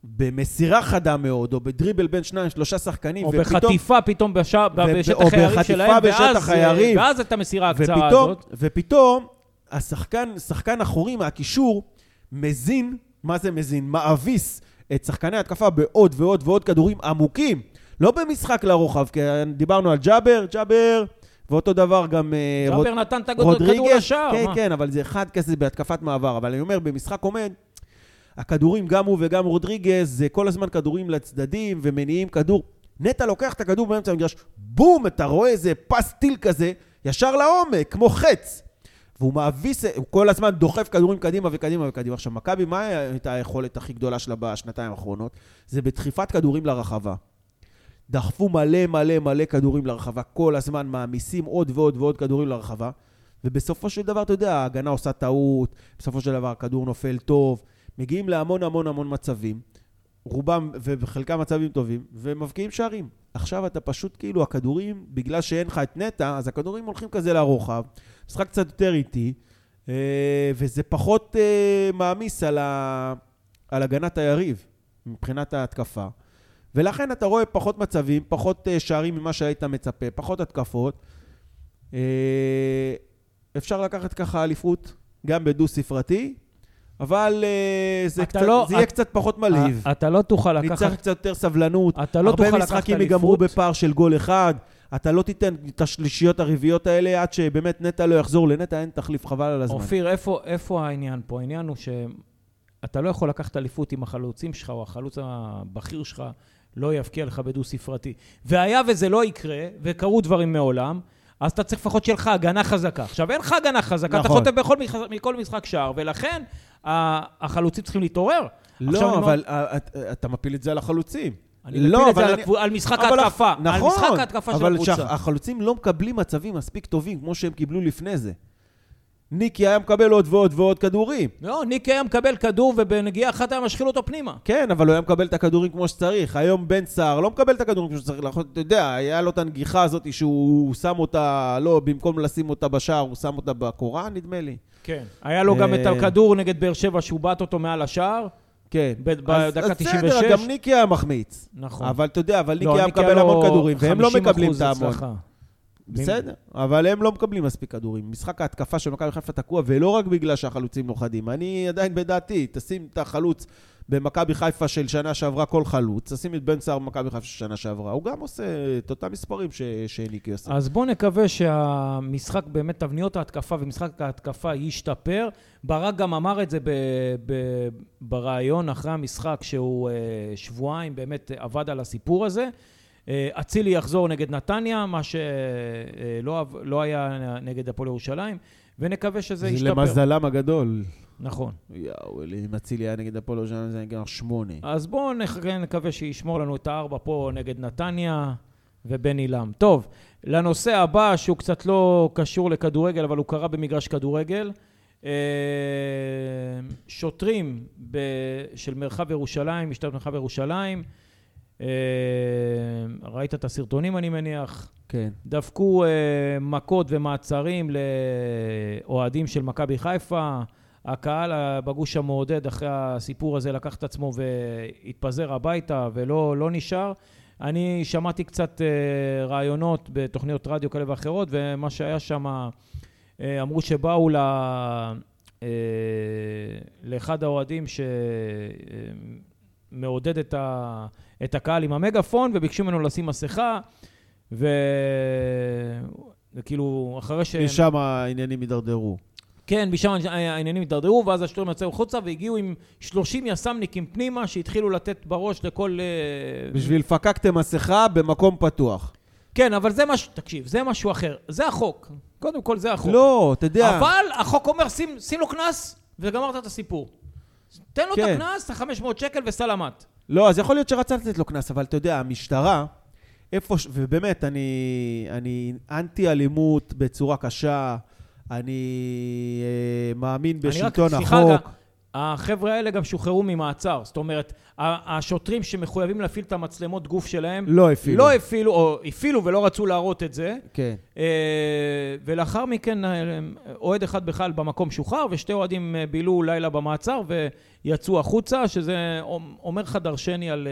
S2: במסירה חדה מאוד, או בדריבל בין שניים, שלושה שחקנים,
S1: או
S2: ופתאום-
S1: בחטיפה פתאום בש...
S2: ו-
S1: בשטח
S2: או
S1: היריב שלהם,
S2: בשטח
S1: ואז, אה,
S2: היריב.
S1: ואז את המסירה הקצרה
S2: ופתאום,
S1: הזאת.
S2: ופתאום, השחקן, שחקן אחורי מהקישור, מזין, מה זה מזין? מאביס את שחקני ההתקפה בעוד ועוד ועוד כדורים עמוקים. לא במשחק לרוחב, כי דיברנו על ג'אבר, ג'אבר, ואותו דבר גם... אה, רוד-
S1: ג'אבר נתן את הכדור לשער.
S2: כן,
S1: מה?
S2: כן, אבל זה אחד כזה בהתקפת מעבר. אבל אני אומר, במשחק עומד, הכדורים, גם הוא וגם רודריגז, זה כל הזמן כדורים לצדדים ומניעים כדור. נטע לוקח את הכדור באמצע המגרש, בום, אתה רואה איזה פס טיל כזה, ישר לעומק, כמו חץ. והוא מאביס, הוא כל הזמן דוחף כדורים קדימה וקדימה וקדימה. עכשיו, מכבי, מה הייתה היכולת הכי גדולה שלה בשנתיים האחרונות? זה בדחיפת כדורים לרחבה. דחפו מלא מלא מלא כדורים לרחבה, כל הזמן מעמיסים עוד ועוד ועוד כדורים לרחבה, ובסופו של דבר, אתה יודע, ההגנה עושה טעות, בסופו של דבר הכדור נופל טוב, מגיעים להמון המון המון מצבים, רובם וחלקם מצבים טובים, ומבקיעים שערים. עכשיו אתה פשוט כאילו, הכדורים, בגלל שאין לך את נטע, אז הכדורים הולכים כזה לרוחב, משחק קצת יותר איטי, אה, וזה פחות אה, מעמיס על, ה... על הגנת היריב, מבחינת ההתקפה. ולכן אתה רואה פחות מצבים, פחות אה, שערים ממה שהיית מצפה, פחות התקפות. אפשר לקחת ככה אליפות גם בדו-ספרתי, אבל זה, קצת, לא, זה יהיה את, קצת פחות מלהיב.
S1: אתה לא תוכל לקחת...
S2: נצטרך קצת יותר סבלנות.
S1: אתה לא תוכל לקחת
S2: אליפות. הרבה משחקים ייגמרו בפער של גול אחד. אתה לא תיתן את השלישיות הרביעיות האלה עד שבאמת נטע לא יחזור. לנטע אין תחליף, חבל על הזמן.
S1: אופיר, איפה, איפה העניין פה? העניין הוא שאתה לא יכול לקחת אליפות עם החלוצים שלך, או החלוץ הבכיר שלך לא יבקיע לך בדו-ספרתי. והיה וזה לא יקרה, וקרו דברים מעולם, אז אתה צריך לפחות שיהיה לך הגנה חזקה. עכשיו, אין לך הגנה חזקה, נכון. אתה חוטף בכל, מכל משחק שער, ולכן החלוצים צריכים להתעורר.
S2: לא, אבל לא... אתה מפיל את זה על החלוצים.
S1: אני לא, מפיל את זה אני... על, על משחק ההתקפה. נכון, על משחק ההתקפה של הקבוצה.
S2: אבל החלוצים לא מקבלים מצבים מספיק טובים כמו שהם קיבלו לפני זה. ניקי היה מקבל עוד ועוד ועוד כדורים.
S1: לא, ניקי היה מקבל כדור ובנגיעה אחת היה משחיל אותו פנימה.
S2: כן, אבל הוא היה מקבל את הכדורים כמו שצריך. היום בן סער לא מקבל את הכדורים כמו שצריך. אתה יודע, היה לו את הנגיחה הזאת שהוא שם אותה, לא, במקום לשים אותה בשער, הוא שם אותה בקורה, נדמה לי.
S1: כן. היה לו גם את אה, הכדור נגד באר שבע שהוא בעט אותו מעל השער.
S2: כן.
S1: בדקה 96. אז
S2: בסדר, גם ניקי היה מחמיץ.
S1: נכון.
S2: אבל אתה יודע, אבל ניקי לא, היה מקבל המון כדורים, והם לא מקבלים את ההמון. בסדר, אבל הם לא מקבלים מספיק כדורים. משחק ההתקפה של מכבי חיפה תקוע, ולא רק בגלל שהחלוצים לא חדים. אני עדיין בדעתי, תשים את החלוץ במכבי חיפה של שנה שעברה כל חלוץ, תשים את בן סער במכבי חיפה של שנה שעברה, הוא גם עושה את אותם מספרים ש... שניקי עושה.
S1: אז בואו נקווה שהמשחק, באמת, תבניות ההתקפה ומשחק ההתקפה ישתפר. ברק גם אמר את זה ב... ב... בריאיון אחרי המשחק, שהוא אה, שבועיים באמת עבד על הסיפור הזה. אה, אצילי יחזור נגד נתניה, מה שלא אה, לא היה נגד הפועל ירושלים, ונקווה שזה
S2: זה
S1: ישתפר.
S2: זה למזלם הגדול.
S1: נכון.
S2: יואו, אם אצילי היה נגד הפועל ירושלים זה נגד שמונה.
S1: אז בואו נקווה שישמור לנו את הארבע פה נגד נתניה ובן עילם. טוב, לנושא הבא, שהוא קצת לא קשור לכדורגל, אבל הוא קרה במגרש כדורגל. אה, שוטרים של מרחב ירושלים, משטרת מרחב ירושלים, ראית את הסרטונים, אני מניח?
S2: כן.
S1: דפקו אה, מכות ומעצרים לאוהדים של מכבי חיפה. הקהל בגוש המעודד אחרי הסיפור הזה לקח את עצמו והתפזר הביתה ולא לא נשאר. אני שמעתי קצת אה, רעיונות בתוכניות רדיו כאלה ואחרות, ומה שהיה שם, אמרו שבאו ל... לאחד האוהדים שמעודד את ה... את הקהל עם המגפון, וביקשו ממנו לשים מסכה, ו... וכאילו, אחרי ש...
S2: משם העניינים הידרדרו.
S1: כן, משם העניינים הידרדרו, ואז השוטרים יצאו החוצה והגיעו עם 30 יס"מניקים פנימה, שהתחילו לתת בראש לכל... אה,
S2: בשביל פקקתם מסכה במקום פתוח.
S1: כן, אבל זה משהו, תקשיב, זה משהו אחר. זה החוק. קודם כל, זה החוק.
S2: לא, אתה יודע...
S1: אבל החוק אומר, שים, שים לו קנס, וגמרת את הסיפור. תן לו כן. את הקנס, את ה-500 שקל וסלמת.
S2: לא, אז יכול להיות שרצה לתת לו קנס, אבל אתה יודע, המשטרה, איפה, ש... ובאמת, אני, אני אנטי-אלימות בצורה קשה, אני אה, מאמין בשלטון החוק. סליחה,
S1: החבר'ה האלה גם שוחררו ממעצר. זאת אומרת, השוטרים שמחויבים להפעיל את המצלמות גוף שלהם...
S2: לא הפעילו.
S1: לא הפעילו, או הפעילו ולא רצו להראות את זה.
S2: כן. אה,
S1: ולאחר מכן, אה, אוהד אחד בכלל במקום שוחרר, ושתי אוהדים אה, בילו לילה במעצר ויצאו החוצה, שזה אומר לך דרשני על...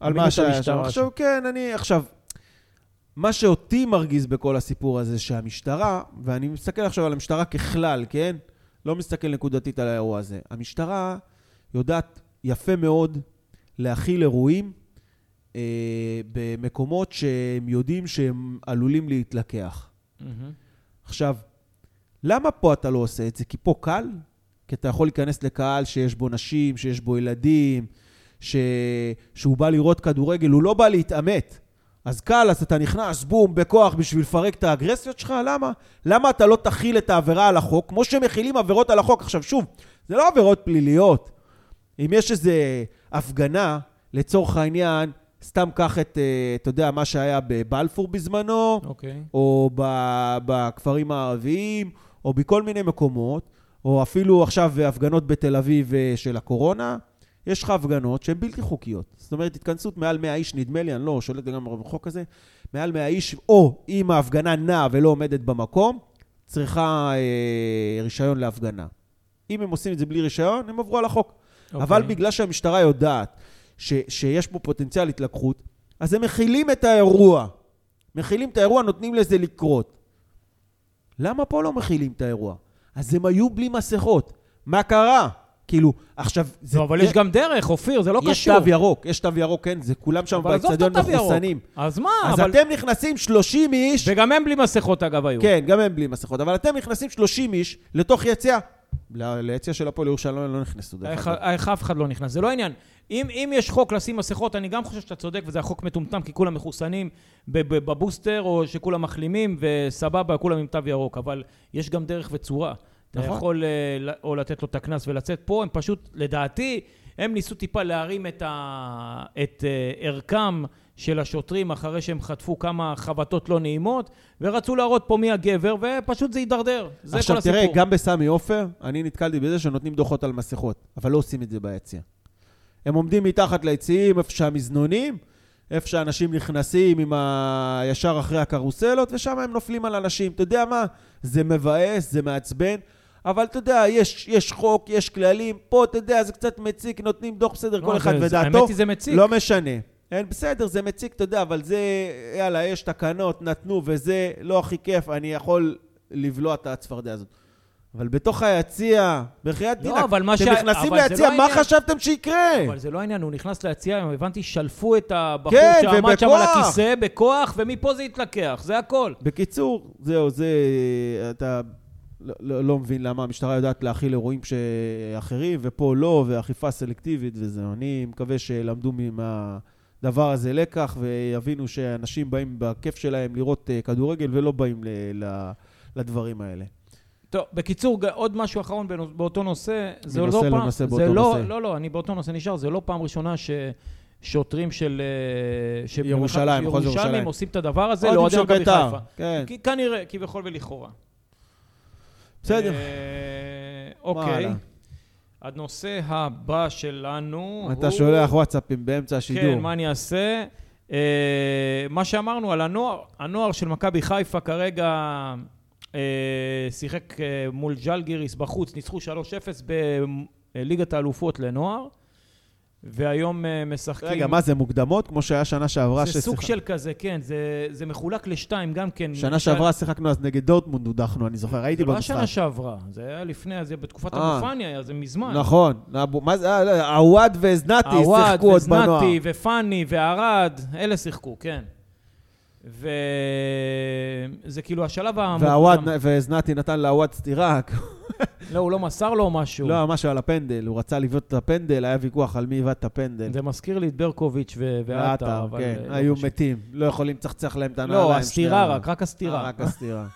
S2: על מה שהיה שם. עכשיו, כן, אני... עכשיו... מה שאותי מרגיז בכל הסיפור הזה, שהמשטרה, ואני מסתכל עכשיו על המשטרה ככלל, כן? לא מסתכל נקודתית על האירוע הזה. המשטרה יודעת יפה מאוד להכיל אירועים אה, במקומות שהם יודעים שהם עלולים להתלקח. Mm-hmm. עכשיו, למה פה אתה לא עושה את זה? כי פה קל? כי אתה יכול להיכנס לקהל שיש בו נשים, שיש בו ילדים, ש... שהוא בא לראות כדורגל, הוא לא בא להתעמת. אז קל, אז אתה נכנס, בום, בכוח בשביל לפרק את האגרסיות שלך, למה? למה אתה לא תכיל את העבירה על החוק, כמו שמכילים עבירות על החוק? עכשיו, שוב, זה לא עבירות פליליות. אם יש איזו הפגנה, לצורך העניין, סתם קח את, אה, אתה יודע, מה שהיה בבלפור בזמנו,
S1: אוקיי.
S2: או ב- בכפרים הערביים, או בכל מיני מקומות, או אפילו עכשיו הפגנות בתל אביב אה, של הקורונה, יש לך הפגנות שהן בלתי חוקיות. אומרת, התכנסות מעל 100 איש, נדמה לי, אני לא שולט לגמרי בחוק הזה, מעל 100 איש, או אם ההפגנה נעה ולא עומדת במקום, צריכה אה, רישיון להפגנה. אם הם עושים את זה בלי רישיון, הם עברו על החוק.
S1: אוקיי.
S2: אבל בגלל שהמשטרה יודעת ש, שיש פה פוטנציאל התלקחות, אז הם מכילים את האירוע. מכילים את האירוע, נותנים לזה לקרות. למה פה לא מכילים את האירוע? אז הם היו בלי מסכות. מה קרה? כאילו, עכשיו... זה,
S1: לא, אבל יש גם דרך, אופיר, זה לא
S2: יש
S1: קשור.
S2: תו ירוק, יש תו ירוק, כן, זה כולם שם באצטדיון. מחוסנים.
S1: אז מה?
S2: אז
S1: אבל...
S2: אתם נכנסים 30 איש,
S1: וגם הם בלי מסכות, אגב, היו.
S2: כן, גם הם בלי מסכות, אבל אתם נכנסים 30 איש לתוך יציאה. ל- ליציאה של הפועל ירושלים לא נכנסו, דרך אגב.
S1: איך אף אחד לא נכנס, זה לא העניין. אם, אם יש חוק לשים מסכות, אני גם חושב שאתה צודק, וזה החוק מטומטם, כי כולם מחוסנים בבוסטר, או שכולם מחלימים, וסבבה, כולם עם תו ירוק, אבל יש גם דרך וצורה. אתה
S2: נכון.
S1: יכול אה, או לתת לו את הקנס ולצאת פה, הם פשוט, לדעתי, הם ניסו טיפה להרים את, ה... את אה, ערכם של השוטרים אחרי שהם חטפו כמה חבטות לא נעימות, ורצו להראות פה מי הגבר, ופשוט זה הידרדר. זה
S2: עכשיו
S1: כל הסיפור.
S2: תראה, גם בסמי עופר, אני נתקלתי בזה שנותנים דוחות על מסכות, אבל לא עושים את זה ביציע. הם עומדים מתחת ליציעים, איפה שהמזנונים, איפה שאנשים נכנסים עם ה... ישר אחרי הקרוסלות, ושם הם נופלים על אנשים. אתה יודע מה? זה מבאס, זה מעצבן, אבל אתה יודע, יש, יש חוק, יש כללים. פה, אתה יודע, זה קצת מציק, נותנים דוח בסדר,
S1: לא,
S2: כל אחד ודעתו.
S1: האמת היא זה מציק.
S2: לא משנה. אין, בסדר, זה מציק, אתה יודע, אבל זה, יאללה, יש תקנות, נתנו, וזה לא הכי כיף, אני יכול לבלוע את הצפרדע הזאת. אבל בתוך היציע, בחייאת
S1: לא,
S2: דינק,
S1: מה
S2: אתם
S1: שה-
S2: נכנסים ליציע,
S1: לא
S2: מה
S1: העניין.
S2: חשבתם שיקרה?
S1: אבל זה לא העניין, הוא נכנס ליציע, הבנתי, שלפו את הבחור
S2: כן,
S1: שעמד שם על
S2: ובכוח.
S1: הכיסא בכוח, ומפה זה התלקח, זה הכל.
S2: בקיצור, זהו, זה... אתה לא, לא, לא מבין למה המשטרה יודעת להכיל אירועים ש... אחרים, ופה לא, ואכיפה סלקטיבית וזהו. אני מקווה שלמדו מהדבר הזה לקח, ויבינו שאנשים באים בכיף שלהם לראות אה, כדורגל, ולא באים ל... ל... לדברים האלה.
S1: טוב, בקיצור, עוד משהו אחרון באותו נושא, זה
S2: מנושא
S1: לא.
S2: לנושא
S1: זה
S2: באותו
S1: לא,
S2: נושא.
S1: לא, לא, אני באותו נושא נשאר, זה לא פעם ראשונה ששוטרים של... אה, ש-
S2: ירושלים, מחוז
S1: ירושלמים
S2: ירושלים.
S1: עושים את הדבר הזה לאוהדי מכבי
S2: בית"ר,
S1: חיפה.
S2: כן.
S1: כנראה, כביכול ולכאורה.
S2: בסדר.
S1: אה, אוקיי. הנושא הבא שלנו
S2: אתה
S1: הוא-
S2: שולח וואטסאפים באמצע השידור.
S1: כן, מה אני אעשה? אה, מה שאמרנו על הנוער, הנוער של מכבי חיפה כרגע אה, שיחק מול ג'לגיריס בחוץ, ניצחו 3-0 בליגת האלופות לנוער, והיום אה, משחקים...
S2: רגע, מה זה, מוקדמות? כמו שהיה שנה שעברה?
S1: זה סוג
S2: ששיח-
S1: של כזה, כן, זה, זה מחולק לשתיים גם כן.
S2: שנה
S1: למשל-
S2: שעברה שיחקנו אז נגד דורטמונד, הודחנו, אני זוכר, הייתי
S1: זה לא
S2: במשחק.
S1: השנה שעברה, זה היה לפני, זה בתקופת
S2: אה.
S1: אבו פאני היה, זה מזמן.
S2: נכון. מה זה, אה, לא, עווד וזנתי
S1: עווד
S2: שיחקו עוד בנוער.
S1: וזנתי ופאני וערד, אלה שיחקו, כן. וזה כאילו השלב המוקדם.
S2: ועווד וזנתי נתן לעווד סטירה.
S1: לא, הוא לא מסר לו משהו.
S2: לא, משהו על הפנדל, הוא רצה לבעוט את הפנדל, היה ויכוח על מי עיוות את הפנדל.
S1: זה מזכיר לי את ברקוביץ' ועטר.
S2: כן,
S1: אה, לא
S2: היו. מתים, לא יכולים לצחצח להם את הנעליים.
S1: לא, הסתירה. רק, רק הסתירה.
S2: אה, רק הסתירה.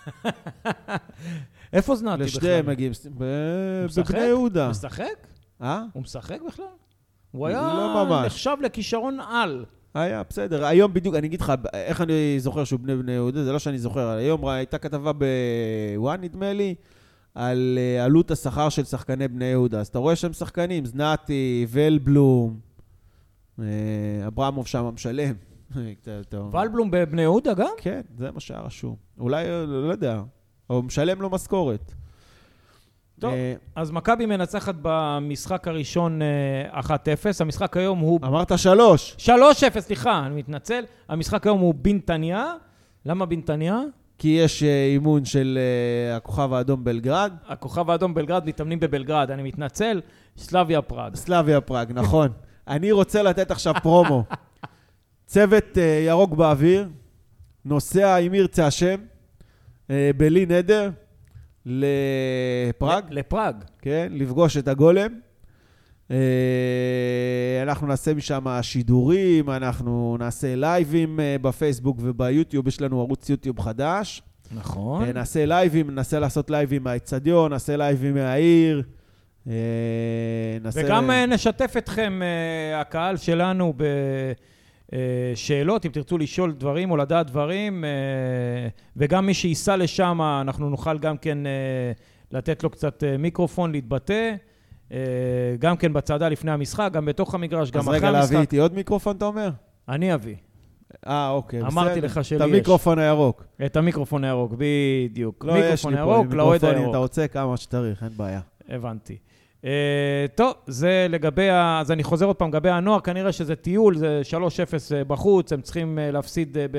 S2: *laughs*
S1: איפה זנתי בכלל?
S2: לשתיהם מגיעים? בבני יהודה.
S1: הוא משחק?
S2: אה?
S1: הוא משחק בכלל? הוא היה
S2: לא.
S1: נחשב לכישרון על.
S2: היה, בסדר. היום בדיוק, אני אגיד לך, איך אני זוכר שהוא בני בני יהודה, זה לא שאני זוכר. היום הייתה כתבה בוואן, נדמה לי, על אה, עלות השכר של שחקני בני יהודה. אז אתה רואה שם שחקנים, זנתי, ולבלום, אה, אברמוב שם משלם. *laughs* אתה- אתה-
S1: ולבלום בבני יהודה גם?
S2: כן, זה מה שהיה רשום. אולי, אה, לא יודע, או משלם לו משכורת.
S1: טוב.
S2: אה,
S1: אז מכבי מנצחת במשחק הראשון אה, 1-0. המשחק היום הוא...
S2: אמרת שלוש.
S1: 3-0, סליחה, אני מתנצל. המשחק היום הוא בנתניה. למה בנתניה?
S2: כי יש אה, אימון של אה, הכוכב האדום בלגרד.
S1: הכוכב האדום בלגרד מתאמנים בבלגרד, אני מתנצל. סלאביה פראג.
S2: סלאביה פראג, נכון. אני רוצה לתת עכשיו פרומו. צוות אה, ירוק באוויר, נוסע, אם ירצה השם, בלי נדר, לפראג,
S1: לפראג.
S2: כן, לפגוש את הגולם. אה, אנחנו נעשה משם שידורים, אנחנו נעשה לייבים אה, בפייסבוק וביוטיוב, יש לנו ערוץ יוטיוב חדש.
S1: נכון.
S2: אה, נעשה לייבים, ננסה לעשות לייבים מהאצטדיון, נעשה לייבים מהעיר. נעשה...
S1: וגם נשתף אתכם, הקהל שלנו, בשאלות, אם תרצו לשאול דברים או לדעת דברים, וגם מי שייסע לשם, אנחנו נוכל גם כן לתת לו קצת מיקרופון להתבטא. אה, גם כן בצעדה לפני המשחק, גם בתוך המגרש, גם
S2: אז
S1: אחרי
S2: רגע, להביא
S1: המשחק.
S2: איתי עוד מיקרופון, אתה אומר?
S1: אני אביא.
S2: אה, אוקיי, בסדר.
S1: אמרתי לך שלי
S2: את
S1: יש.
S2: המיקרופון הירוק.
S1: את המיקרופון הירוק, בדיוק.
S2: לא, יש
S1: מיקרופון
S2: לי פה,
S1: לאוהד
S2: מיקרופונים,
S1: הירוק.
S2: אתה רוצה כמה שצריך, אין בעיה.
S1: הבנתי. Uh, טוב, זה לגבי ה... אז אני חוזר עוד פעם, לגבי הנוער, כנראה שזה טיול, זה 3-0 אה, בחוץ, הם צריכים להפסיד ב...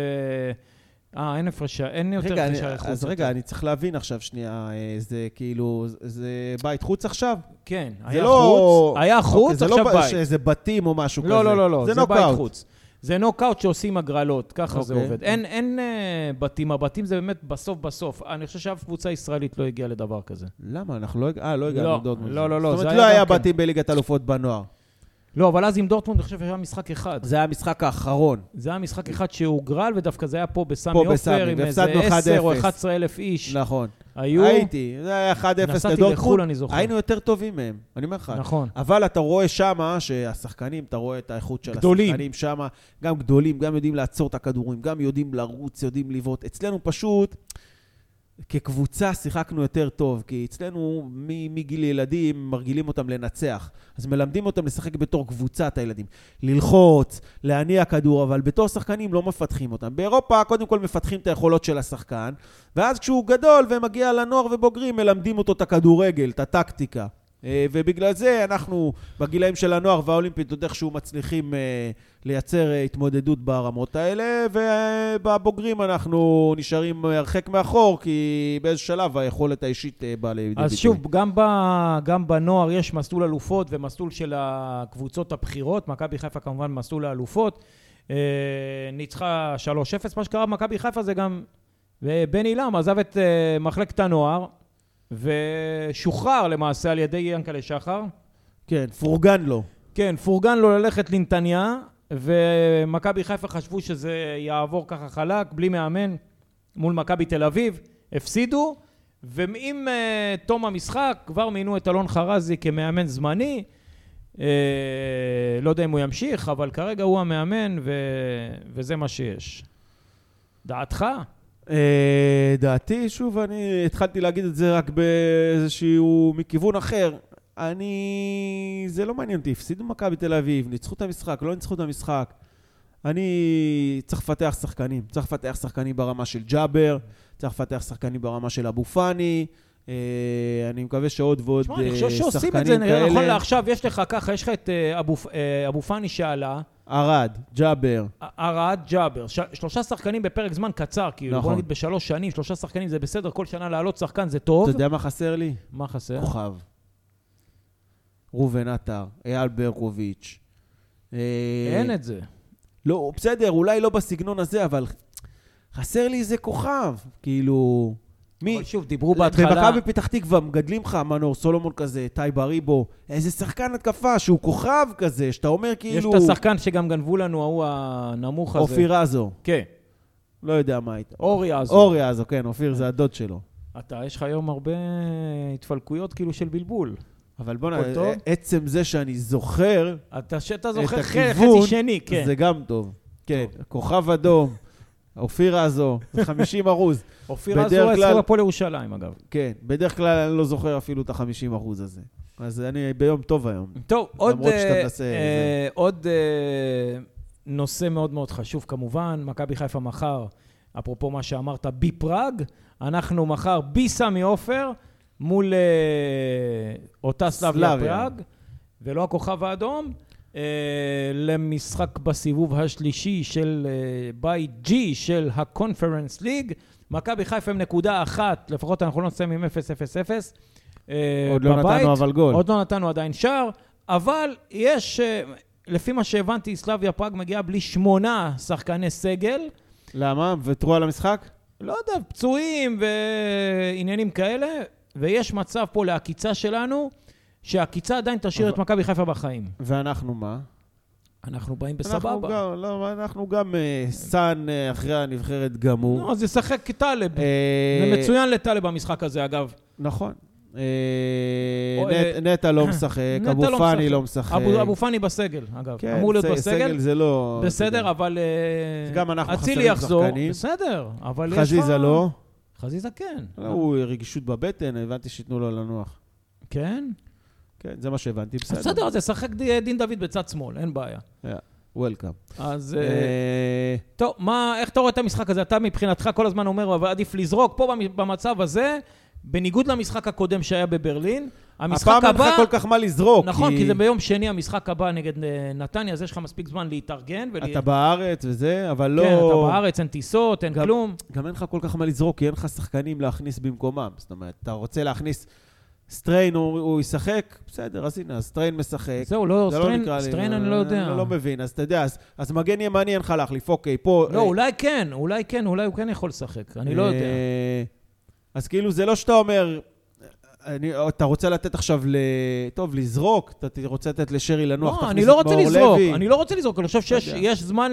S1: אה, אין הפרשה, אין יותר
S2: רגע, אני,
S1: קשרי חוץ.
S2: אז. רגע, אני צריך להבין עכשיו שנייה, אה, זה כאילו, זה בית חוץ עכשיו?
S1: כן,
S2: זה
S1: היה
S2: לא-
S1: חוץ, היה
S2: אוקיי,
S1: חוץ,
S2: זה
S1: עכשיו
S2: לא
S1: בית.
S2: שזה בתים או משהו כזה.
S1: לא, לא, לא, לא,
S2: זה
S1: זה בית. חוץ. זה נוקאוט שעושים הגרלות, ככה זה
S2: אוקיי.
S1: עובד. אין, אין אה, בתים, הבתים זה באמת בסוף בסוף. אני חושב שאף קבוצה ישראלית לא הגיעה לדבר כזה.
S2: למה? אנחנו לא... אה, לא הגענו
S1: לא,
S2: לדורטמונד.
S1: לא, לא, לא,
S2: זאת
S1: זה
S2: אומרת, לא היה
S1: כן.
S2: בתים בליגת אלופות בנוער.
S1: לא, אבל אז עם דורטמונד, אני חושב שהיה משחק אחד.
S2: זה היה המשחק האחרון.
S1: זה היה משחק אחד שהוגרל, ודווקא זה היה פה בסמי עופר, עם איזה
S2: והפסדנו
S1: 10 או
S2: 1-0.
S1: 11 אלף איש.
S2: נכון.
S1: היו,
S2: הייתי, זה היה 1-0
S1: נסעתי
S2: לדורטמונד.
S1: לחו"ל, אני זוכר.
S2: היינו יותר טובים מהם, אני אומר לך.
S1: נכון.
S2: אבל אתה רואה שמה שהשחקנים, אתה רואה את האיכות של
S1: גדולים.
S2: השחקנים שמה, גם גדולים, גם יודעים לעצור את הכדורים, גם יודעים לרוץ, יודעים לבעוט. אצלנו פשוט, כקבוצה שיחקנו יותר טוב, כי אצלנו מגיל ילדים מרגילים אותם לנצח. אז מלמדים אותם לשחק בתור קבוצת הילדים. ללחוץ, להניע כדור, אבל בתור שחקנים לא מפתחים אותם. באירופה קודם כל מפתחים את היכולות של השחקן, ואז כשהוא גדול ומגיע לנוער ובוגרים, מלמדים אותו את הכדורגל, את הטקטיקה. אה, ובגלל זה אנחנו, בגילאים של הנוער והאולימפית, עוד איכשהו מצליחים אה, לייצר אה, התמודדות ברמות האלה, ובבוגרים אנחנו נשארים הרחק מאחור, כי באיזה שלב היכולת האישית אה, באה לידי ביטוי.
S1: אז שוב, גם, ב, גם בנוער יש מסלול אלופות ומסלול של הקבוצות הבכירות. מכבי חיפה כמובן מסלול האלופות. ניצחה 3-0. מה שקרה במכבי חיפה זה גם... ובן עילם עזב את מחלקת הנוער, ושוחרר למעשה על ידי ינקלה שחר.
S2: כן, פורגן לו.
S1: כן, פורגן לו ללכת לנתניה, ומכבי חיפה חשבו שזה יעבור ככה חלק, בלי מאמן, מול מכבי תל אביב. הפסידו, ועם uh, תום המשחק כבר מינו את אלון חרזי כמאמן זמני. Uh, לא יודע אם הוא ימשיך, אבל כרגע הוא המאמן, ו... וזה מה שיש. דעתך?
S2: אה, דעתי, שוב, אני התחלתי להגיד את זה רק באיזשהו, מכיוון אחר. אני... זה לא מעניין אותי, הפסידו מכבי תל אביב, ניצחו את המשחק, לא ניצחו את המשחק. אני צריך לפתח שחקנים. צריך לפתח שחקנים ברמה של ג'אבר, צריך לפתח שחקנים ברמה של אבו פאני. אה, אני מקווה שעוד ועוד
S1: תשמע, אני
S2: אה,
S1: חושב שעושים
S2: שחקנים
S1: את זה, נכון
S2: כאלה.
S1: לעכשיו, יש לך ככה, יש לך את אה, אבו, פאני שעלה,
S2: ארד, ג'אבר.
S1: ארד ג'אבר, שלושה שחקנים בפרק זמן קצר, כאילו,
S2: נכון.
S1: בוא נגיד בשלוש שנים, שלושה שחקנים זה בסדר, כל שנה לעלות שחקן זה טוב.
S2: אתה יודע מה חסר לי?
S1: מה חסר?
S2: כוכב. ראובן עטר, אייל ברקוביץ'.
S1: אין את זה.
S2: לא, בסדר, אולי לא בסגנון הזה, אבל חסר לי איזה כוכב. כאילו... מי?
S1: אבל שוב, דיברו בהתחלה...
S2: במכבי פתח תקווה מגדלים לך מנור סולומון כזה, טי בריבו, איזה שחקן התקפה שהוא כוכב כזה, שאתה אומר
S1: יש
S2: כאילו...
S1: את השחקן שגם גנבו לנו, ההוא הנמוך הזה.
S2: אופיר עזו.
S1: כן,
S2: לא יודע מה הייתה.
S1: אורי עזו.
S2: אורי עזו, כן, אופיר זה הדוד שלו.
S1: אתה, יש לך היום הרבה התפלקויות כאילו של בלבול.
S2: אבל בוא'נה? עצם זה שאני זוכר
S1: אתה, שאתה
S2: את
S1: זוכר ח-
S2: הכיוון,
S1: חצי שני, כן.
S2: זה גם טוב. כן, כוכב אדום, אופיר זה 50 אחוז.
S1: אופיר
S2: בדרך
S1: אצלו הפועל ירושלים, אגב.
S2: כן, בדרך כלל אני לא זוכר אפילו את ה-50 אחוז הזה. אז אני ביום טוב היום.
S1: טוב, עוד,
S2: למרות שאתה מנסה,
S1: אה, עוד אה, נושא מאוד מאוד חשוב כמובן, מכבי חיפה מחר, אפרופו מה שאמרת, בפראג, אנחנו מחר בסמי עופר מול אה, אותה סלאביה. פראג, ולא הכוכב האדום, למשחק בסיבוב השלישי של אה, בית G של הקונפרנס ליג. מכבי חיפה עם נקודה אחת, לפחות אנחנו לא נסיים עם 0-0-0. אה,
S2: עוד לא
S1: בבית.
S2: נתנו אבל גול.
S1: עוד לא נתנו עדיין שער, אבל יש, אה, לפי מה שהבנתי, סלאביה פראג מגיעה בלי שמונה שחקני סגל.
S2: למה? ותרו על המשחק?
S1: לא יודע, פצועים ועניינים כאלה, ויש מצב פה לעקיצה שלנו. שהעקיצה עדיין תשאיר את מכבי חיפה בחיים.
S2: ואנחנו מה?
S1: אנחנו באים
S2: אנחנו
S1: בסבבה.
S2: גם, לא, אנחנו גם אה, סאן אה, אחרי הנבחרת גמור.
S1: נו, אז ישחק כטלב.
S2: אה,
S1: זה מצוין לטלב במשחק הזה, אגב.
S2: נכון. אה,
S1: אה,
S2: נטע לא משחק,
S1: נטע
S2: אבו
S1: לא
S2: פאני. לא משחק.
S1: אבו אבו פאני בסגל, אגב.
S2: כן,
S1: אמור להיות בסגל.
S2: סגל זה לא...
S1: בסדר, אבל... אה,
S2: גם אנחנו חסרים. שחקנים.
S1: בסדר, אבל יש לך...
S2: חזיזה לא.
S1: חזיזה כן.
S2: לא, הוא רגישות בבטן, הבנתי שייתנו לו לנוח.
S1: כן?
S2: כן, זה מה שהבנתי, בסדר.
S1: בסדר, אז ישחק דין דוד בצד שמאל, אין בעיה.
S2: וולקאם.
S1: אז... אה, טוב, מה, איך אתה רואה את המשחק הזה? אתה מבחינתך כל הזמן אומר, אבל עדיף לזרוק. פה במ- במצב הזה, בניגוד למשחק הקודם שהיה בברלין, המשחק
S2: הפעם אין
S1: הבא...
S2: לך כל כך מה לזרוק.
S1: נכון, כי זה ביום שני המשחק הבא נגד אה, נתניה, אז יש לך מספיק זמן להתארגן. ול-
S2: אתה בארץ וזה, אבל לא...
S1: כן, אתה בארץ, אין טיסות, אין
S2: גם-
S1: כלום.
S2: גם אין לך כל כך מה לזרוק, כי אין לך שחקנים להכניס במקומם. זאת אומרת, אתה רוצה להכניס... סטריין, הוא, הוא ישחק? בסדר, אז הנה, אז סטריין משחק.
S1: זהו, לא,
S2: זה
S1: סטריין,
S2: לי-
S1: סטריין אני לא יודע.
S2: אני לא מבין, אז אתה יודע, אז, אז מגן ימני אין לך להחליף, אוקיי, פה...
S1: לא,
S2: אה,
S1: אולי כן, אולי כן, אולי הוא כן יכול לשחק, אני לא יודע.
S2: אה, אז כאילו, זה לא שאתה אומר, אני, אתה רוצה לתת עכשיו ל... טוב, לזרוק, אתה רוצה לתת לשרי לנוח,
S1: לא,
S2: תכניס
S1: אני
S2: את
S1: לא רוצה
S2: מאור
S1: לזרוק,
S2: לוי.
S1: אני לא רוצה לזרוק, אני חושב שיש זמן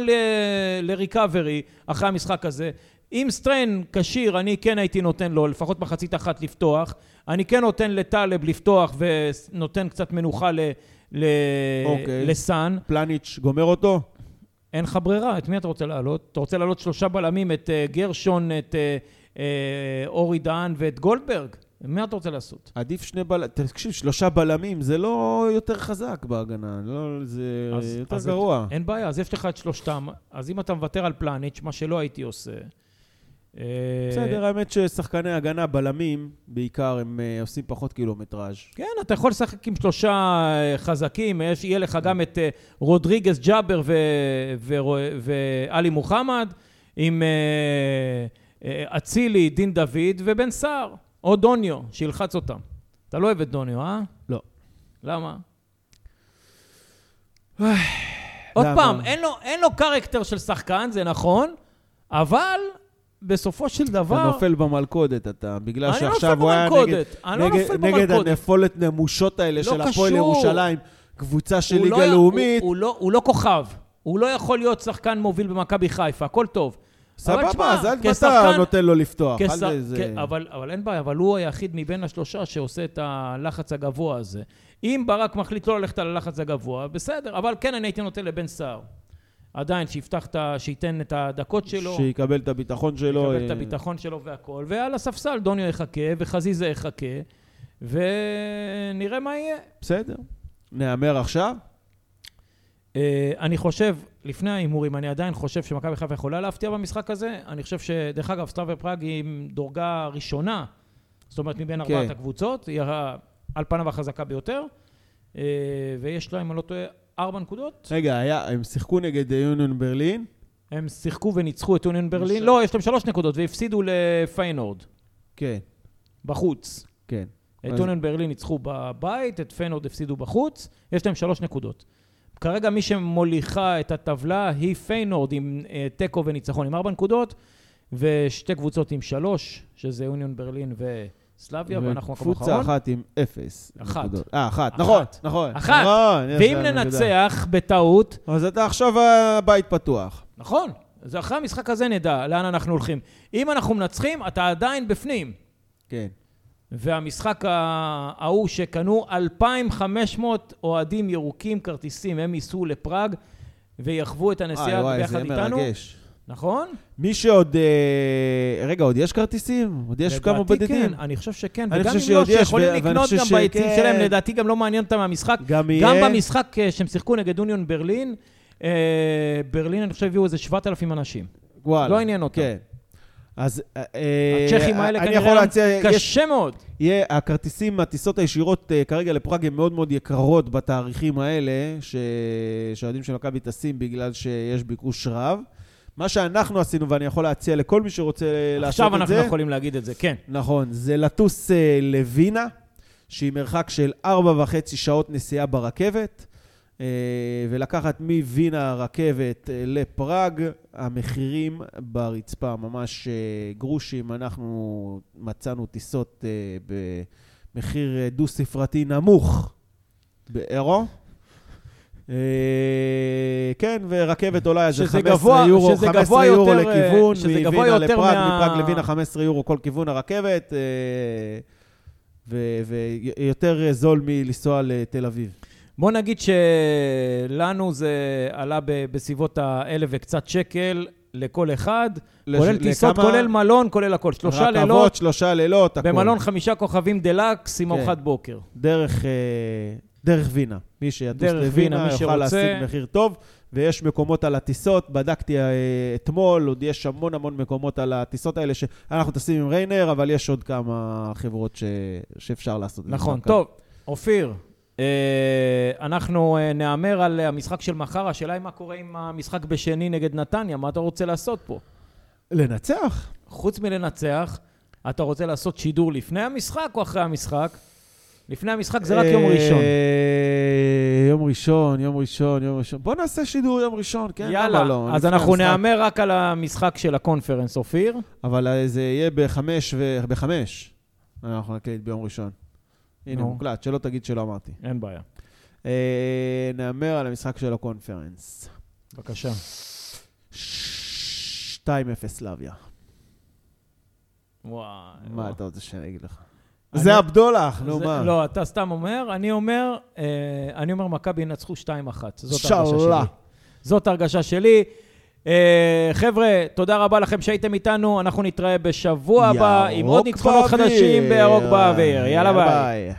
S1: לריקאברי אחרי המשחק הזה. אם סטריין כשיר, אני כן הייתי נותן לו לפחות מחצית אחת לפתוח. אני כן נותן לטלב לפתוח ונותן קצת מנוחה ל- ל-
S2: אוקיי.
S1: לסאן.
S2: פלניץ' גומר אותו?
S1: אין לך ברירה, את מי אתה רוצה להעלות? אתה רוצה להעלות שלושה בלמים, את אה, גרשון, את אה, אה, אורי דהן ואת גולדברג? מה אתה רוצה לעשות?
S2: עדיף שני בלמים, תקשיב, שלושה בלמים, זה לא יותר חזק בהגנה, לא, זה
S1: אז-
S2: יותר
S1: אז
S2: גרוע.
S1: אין בעיה, אז יש לך את שלושתם. אז אם אתה מוותר על פלניץ', מה שלא הייתי עושה... אה,
S2: בסדר, האמת ששחקני הגנה, בלמים, בעיקר, הם אה, עושים פחות קילומטראז'.
S1: כן, אתה יכול לשחק עם שלושה אה, חזקים, יש, יהיה לך גם את אה, רודריגז ג'אבר ואלי מוחמד, עם אה, אה, אצילי, דין דוד ובן סער, או דוניו, שילחץ אותם. אתה לא אוהב את דוניו, אה?
S2: לא.
S1: למה? עוד? פעם, אין לו, אין לו קרקטר של שחקן, זה נכון, אבל בסופו של
S2: אתה
S1: דבר...
S2: נופל במלכודת, אתה, בגלל
S1: לא
S2: שעכשיו הוא היה נגד,
S1: אני לא
S2: נגד,
S1: נופל
S2: נגד
S1: במלכודת.
S2: הנפולת נמושות האלה
S1: לא
S2: של הפועל. ירושלים, קבוצה של
S1: הוא
S2: ליגה
S1: לא-
S2: לאומית.
S1: הוא, לא, לא כוכב. הוא לא יכול להיות שחקן מוביל במכבי חיפה, הכל טוב.
S2: סבבה, אז אל אתה נותן לו לפתוח.
S1: כש...
S2: זה-
S1: אבל, אבל אין בעיה, אבל הוא היחיד מבין השלושה שעושה את הלחץ הגבוה הזה. אם ברק מחליט לא ללכת על הלחץ הגבוה, בסדר, אבל כן אני הייתי נותן לבן סער. עדיין, שיפתח את ה... שייתן את הדקות שלו.
S2: שיקבל את הביטחון שלו.
S1: יקבל את
S2: אה,
S1: הביטחון שלו והכל, ועל הספסל דוניו יחכה, וחזיזה יחכה, ונראה מה יהיה.
S2: בסדר. נהמר עכשיו?
S1: אה, אני חושב, לפני ההימורים, אני עדיין חושב שמכבי חיפה יכולה להפתיע במשחק הזה. אני חושב שדרך אגב, סלאביה פראג היא דורגה ראשונה, זאת אומרת מבין
S2: כן.
S1: ארבעת הקבוצות, היא על פניו החזקה ביותר, אה, ויש לה, אם אני לא טועה, ארבע נקודות.
S2: רגע, היה- הם שיחקו נגד יוניון ברלין.
S1: הם שיחקו וניצחו את יוניון ברלין. לא, יש להם שלוש נקודות, והפסידו לפיינורד,
S2: כן,
S1: בחוץ.
S2: כן.
S1: את יוניון ברלין ניצחו בבית, את פיינורד הפסידו בחוץ, יש להם שלוש נקודות. כרגע מי שמוליכה את הטבלה היא פיינורד עם אה, תיקו וניצחון עם ארבע נקודות, ושתי קבוצות עם שלוש, שזה יוניון ברלין וסלביה, ואנחנו מקום
S2: קבוצה
S1: אחרון.
S2: אחת עם אפס
S1: אחת.
S2: אה, אחת. נכון, נכון.
S1: אחת.
S2: נכון,
S1: ואם. ננצח בטעות,
S2: אז אתה עכשיו הבית פתוח.
S1: נכון, אז אחרי המשחק הזה נדע לאן אנחנו הולכים. אם אנחנו מנצחים, אתה עדיין בפנים.
S2: כן.
S1: והמשחק ההוא שקנו 2,500 אוהדים ירוקים כרטיסים, הם ייסעו לפראג ויחוו את
S2: וואי,
S1: הנסיעה
S2: וואי,
S1: ביחד
S2: זה
S1: איתנו.
S2: מרגש.
S1: נכון?
S2: מי שעוד... אה, רגע, עוד יש כרטיסים? עוד יש כמה
S1: לדעתי
S2: בודדים?
S1: כן, אני חושב שכן.
S2: אני
S1: וגם
S2: חושב
S1: אם לא,
S2: שעוד יש,
S1: שיכולים
S2: ו- ואני
S1: לקנות
S2: חושב
S1: גם
S2: שכן.
S1: ביציעים שלהם, לדעתי גם לא מעניין אותם מהמשחק.
S2: גם
S1: גם
S2: יהיה...
S1: במשחק אה, שהם שיחקו נגד אוניון ברלין, אה, ברלין, אני חושב, הביאו איזה 7,000 אנשים.
S2: וואלה.
S1: לא עניין אותם.
S2: כן. אז אה,
S1: הצ'כים האלה
S2: אני
S1: כנראה
S2: יכול להציע, יש,
S1: קשה מאוד.
S2: יהיה, הכרטיסים, הטיסות הישירות אה, כרגע לפראג הן מאוד מאוד יקרות בתאריכים האלה, ש- שהאוהדים של מכבי טסים בגלל שיש ביקוש רב. מה שאנחנו עשינו, ואני יכול להציע לכל מי שרוצה לעשות
S1: עכשיו
S2: את
S1: אנחנו
S2: זה,
S1: יכולים להגיד את זה, כן.
S2: נכון, זה לטוס אה, לווינה, שהיא מרחק של ארבע וחצי שעות נסיעה ברכבת, אה, ולקחת מווינה רכבת אה, לפראג, המחירים ברצפה, ממש גרושים. אנחנו מצאנו טיסות במחיר דו-ספרתי נמוך באירו. אה, כן, ורכבת עולה איזה
S1: שזה
S2: 15
S1: גבוה-
S2: יורו,
S1: שזה
S2: 15
S1: גבוה
S2: יורו
S1: יותר, אה,
S2: לכיוון, מווינה לפראג, מפראג לווינה 15 יורו כל כיוון הרכבת, אה, ויותר זול מלנסוע לתל אביב.
S1: בוא נגיד שלנו זה עלה בסביבות האלף וקצת שקל לכל אחד,
S2: לש-
S1: כולל טיסות,
S2: לכמה?
S1: כולל מלון, כולל הכל. שלושה
S2: רכבות,
S1: לילות
S2: שלושה לילות, הכול.
S1: במלון חמישה כוכבים דלקס עם
S2: כן.
S1: ארוחת בוקר.
S2: דרך, אה, דרך וינה. מי שיטוס לווינה
S1: מי
S2: יוכל
S1: שרוצה.
S2: להשיג מחיר טוב, ויש מקומות על הטיסות, בדקתי אה, אתמול, עוד יש המון המון מקומות על הטיסות האלה, שאנחנו טסים עם ריינר, אבל יש עוד כמה חברות ש... שאפשר לעשות.
S1: נכון. טוב, אופיר, אה, אנחנו אה, נהמר על המשחק של מחר, השאלה היא מה קורה עם המשחק בשני נגד נתניה, מה אתה רוצה לעשות פה?
S2: לנצח.
S1: חוץ מלנצח, אתה רוצה לעשות שידור לפני המשחק או אחרי המשחק? לפני המשחק זה רק יום ראשון.
S2: אה, יום ראשון, יום ראשון, יום ראשון. בוא נעשה שידור יום ראשון, כן?
S1: יאללה,
S2: לא?
S1: אז אנחנו. נהמר רק על המשחק של הקונפרנס, אופיר.
S2: אבל זה יהיה בחמש ו... בחמש. אנחנו נקליט ביום ראשון. הנה,
S1: נו.
S2: מוקלט, שלא תגיד שלא אמרתי.
S1: אין בעיה.
S2: אה, נהמר על המשחק של הקונפרנס.
S1: בבקשה.
S2: 2-0 סלאביה.
S1: וואי.
S2: מה
S1: וואי.
S2: אתה רוצה שאני אגיד לך? זה הבדולח, נו מה.
S1: לא, אתה סתם אומר, אני אומר, אה, אני אומר מכבי ינצחו 2-1. זאת ההרגשה
S2: שאללה.
S1: שלי. זאת ההרגשה שלי. אה, חבר'ה, תודה רבה לכם שהייתם איתנו, אנחנו נתראה בשבוע הבא עם עוד ניצחונות. חדשים בירוק באוויר. יאללה ביי.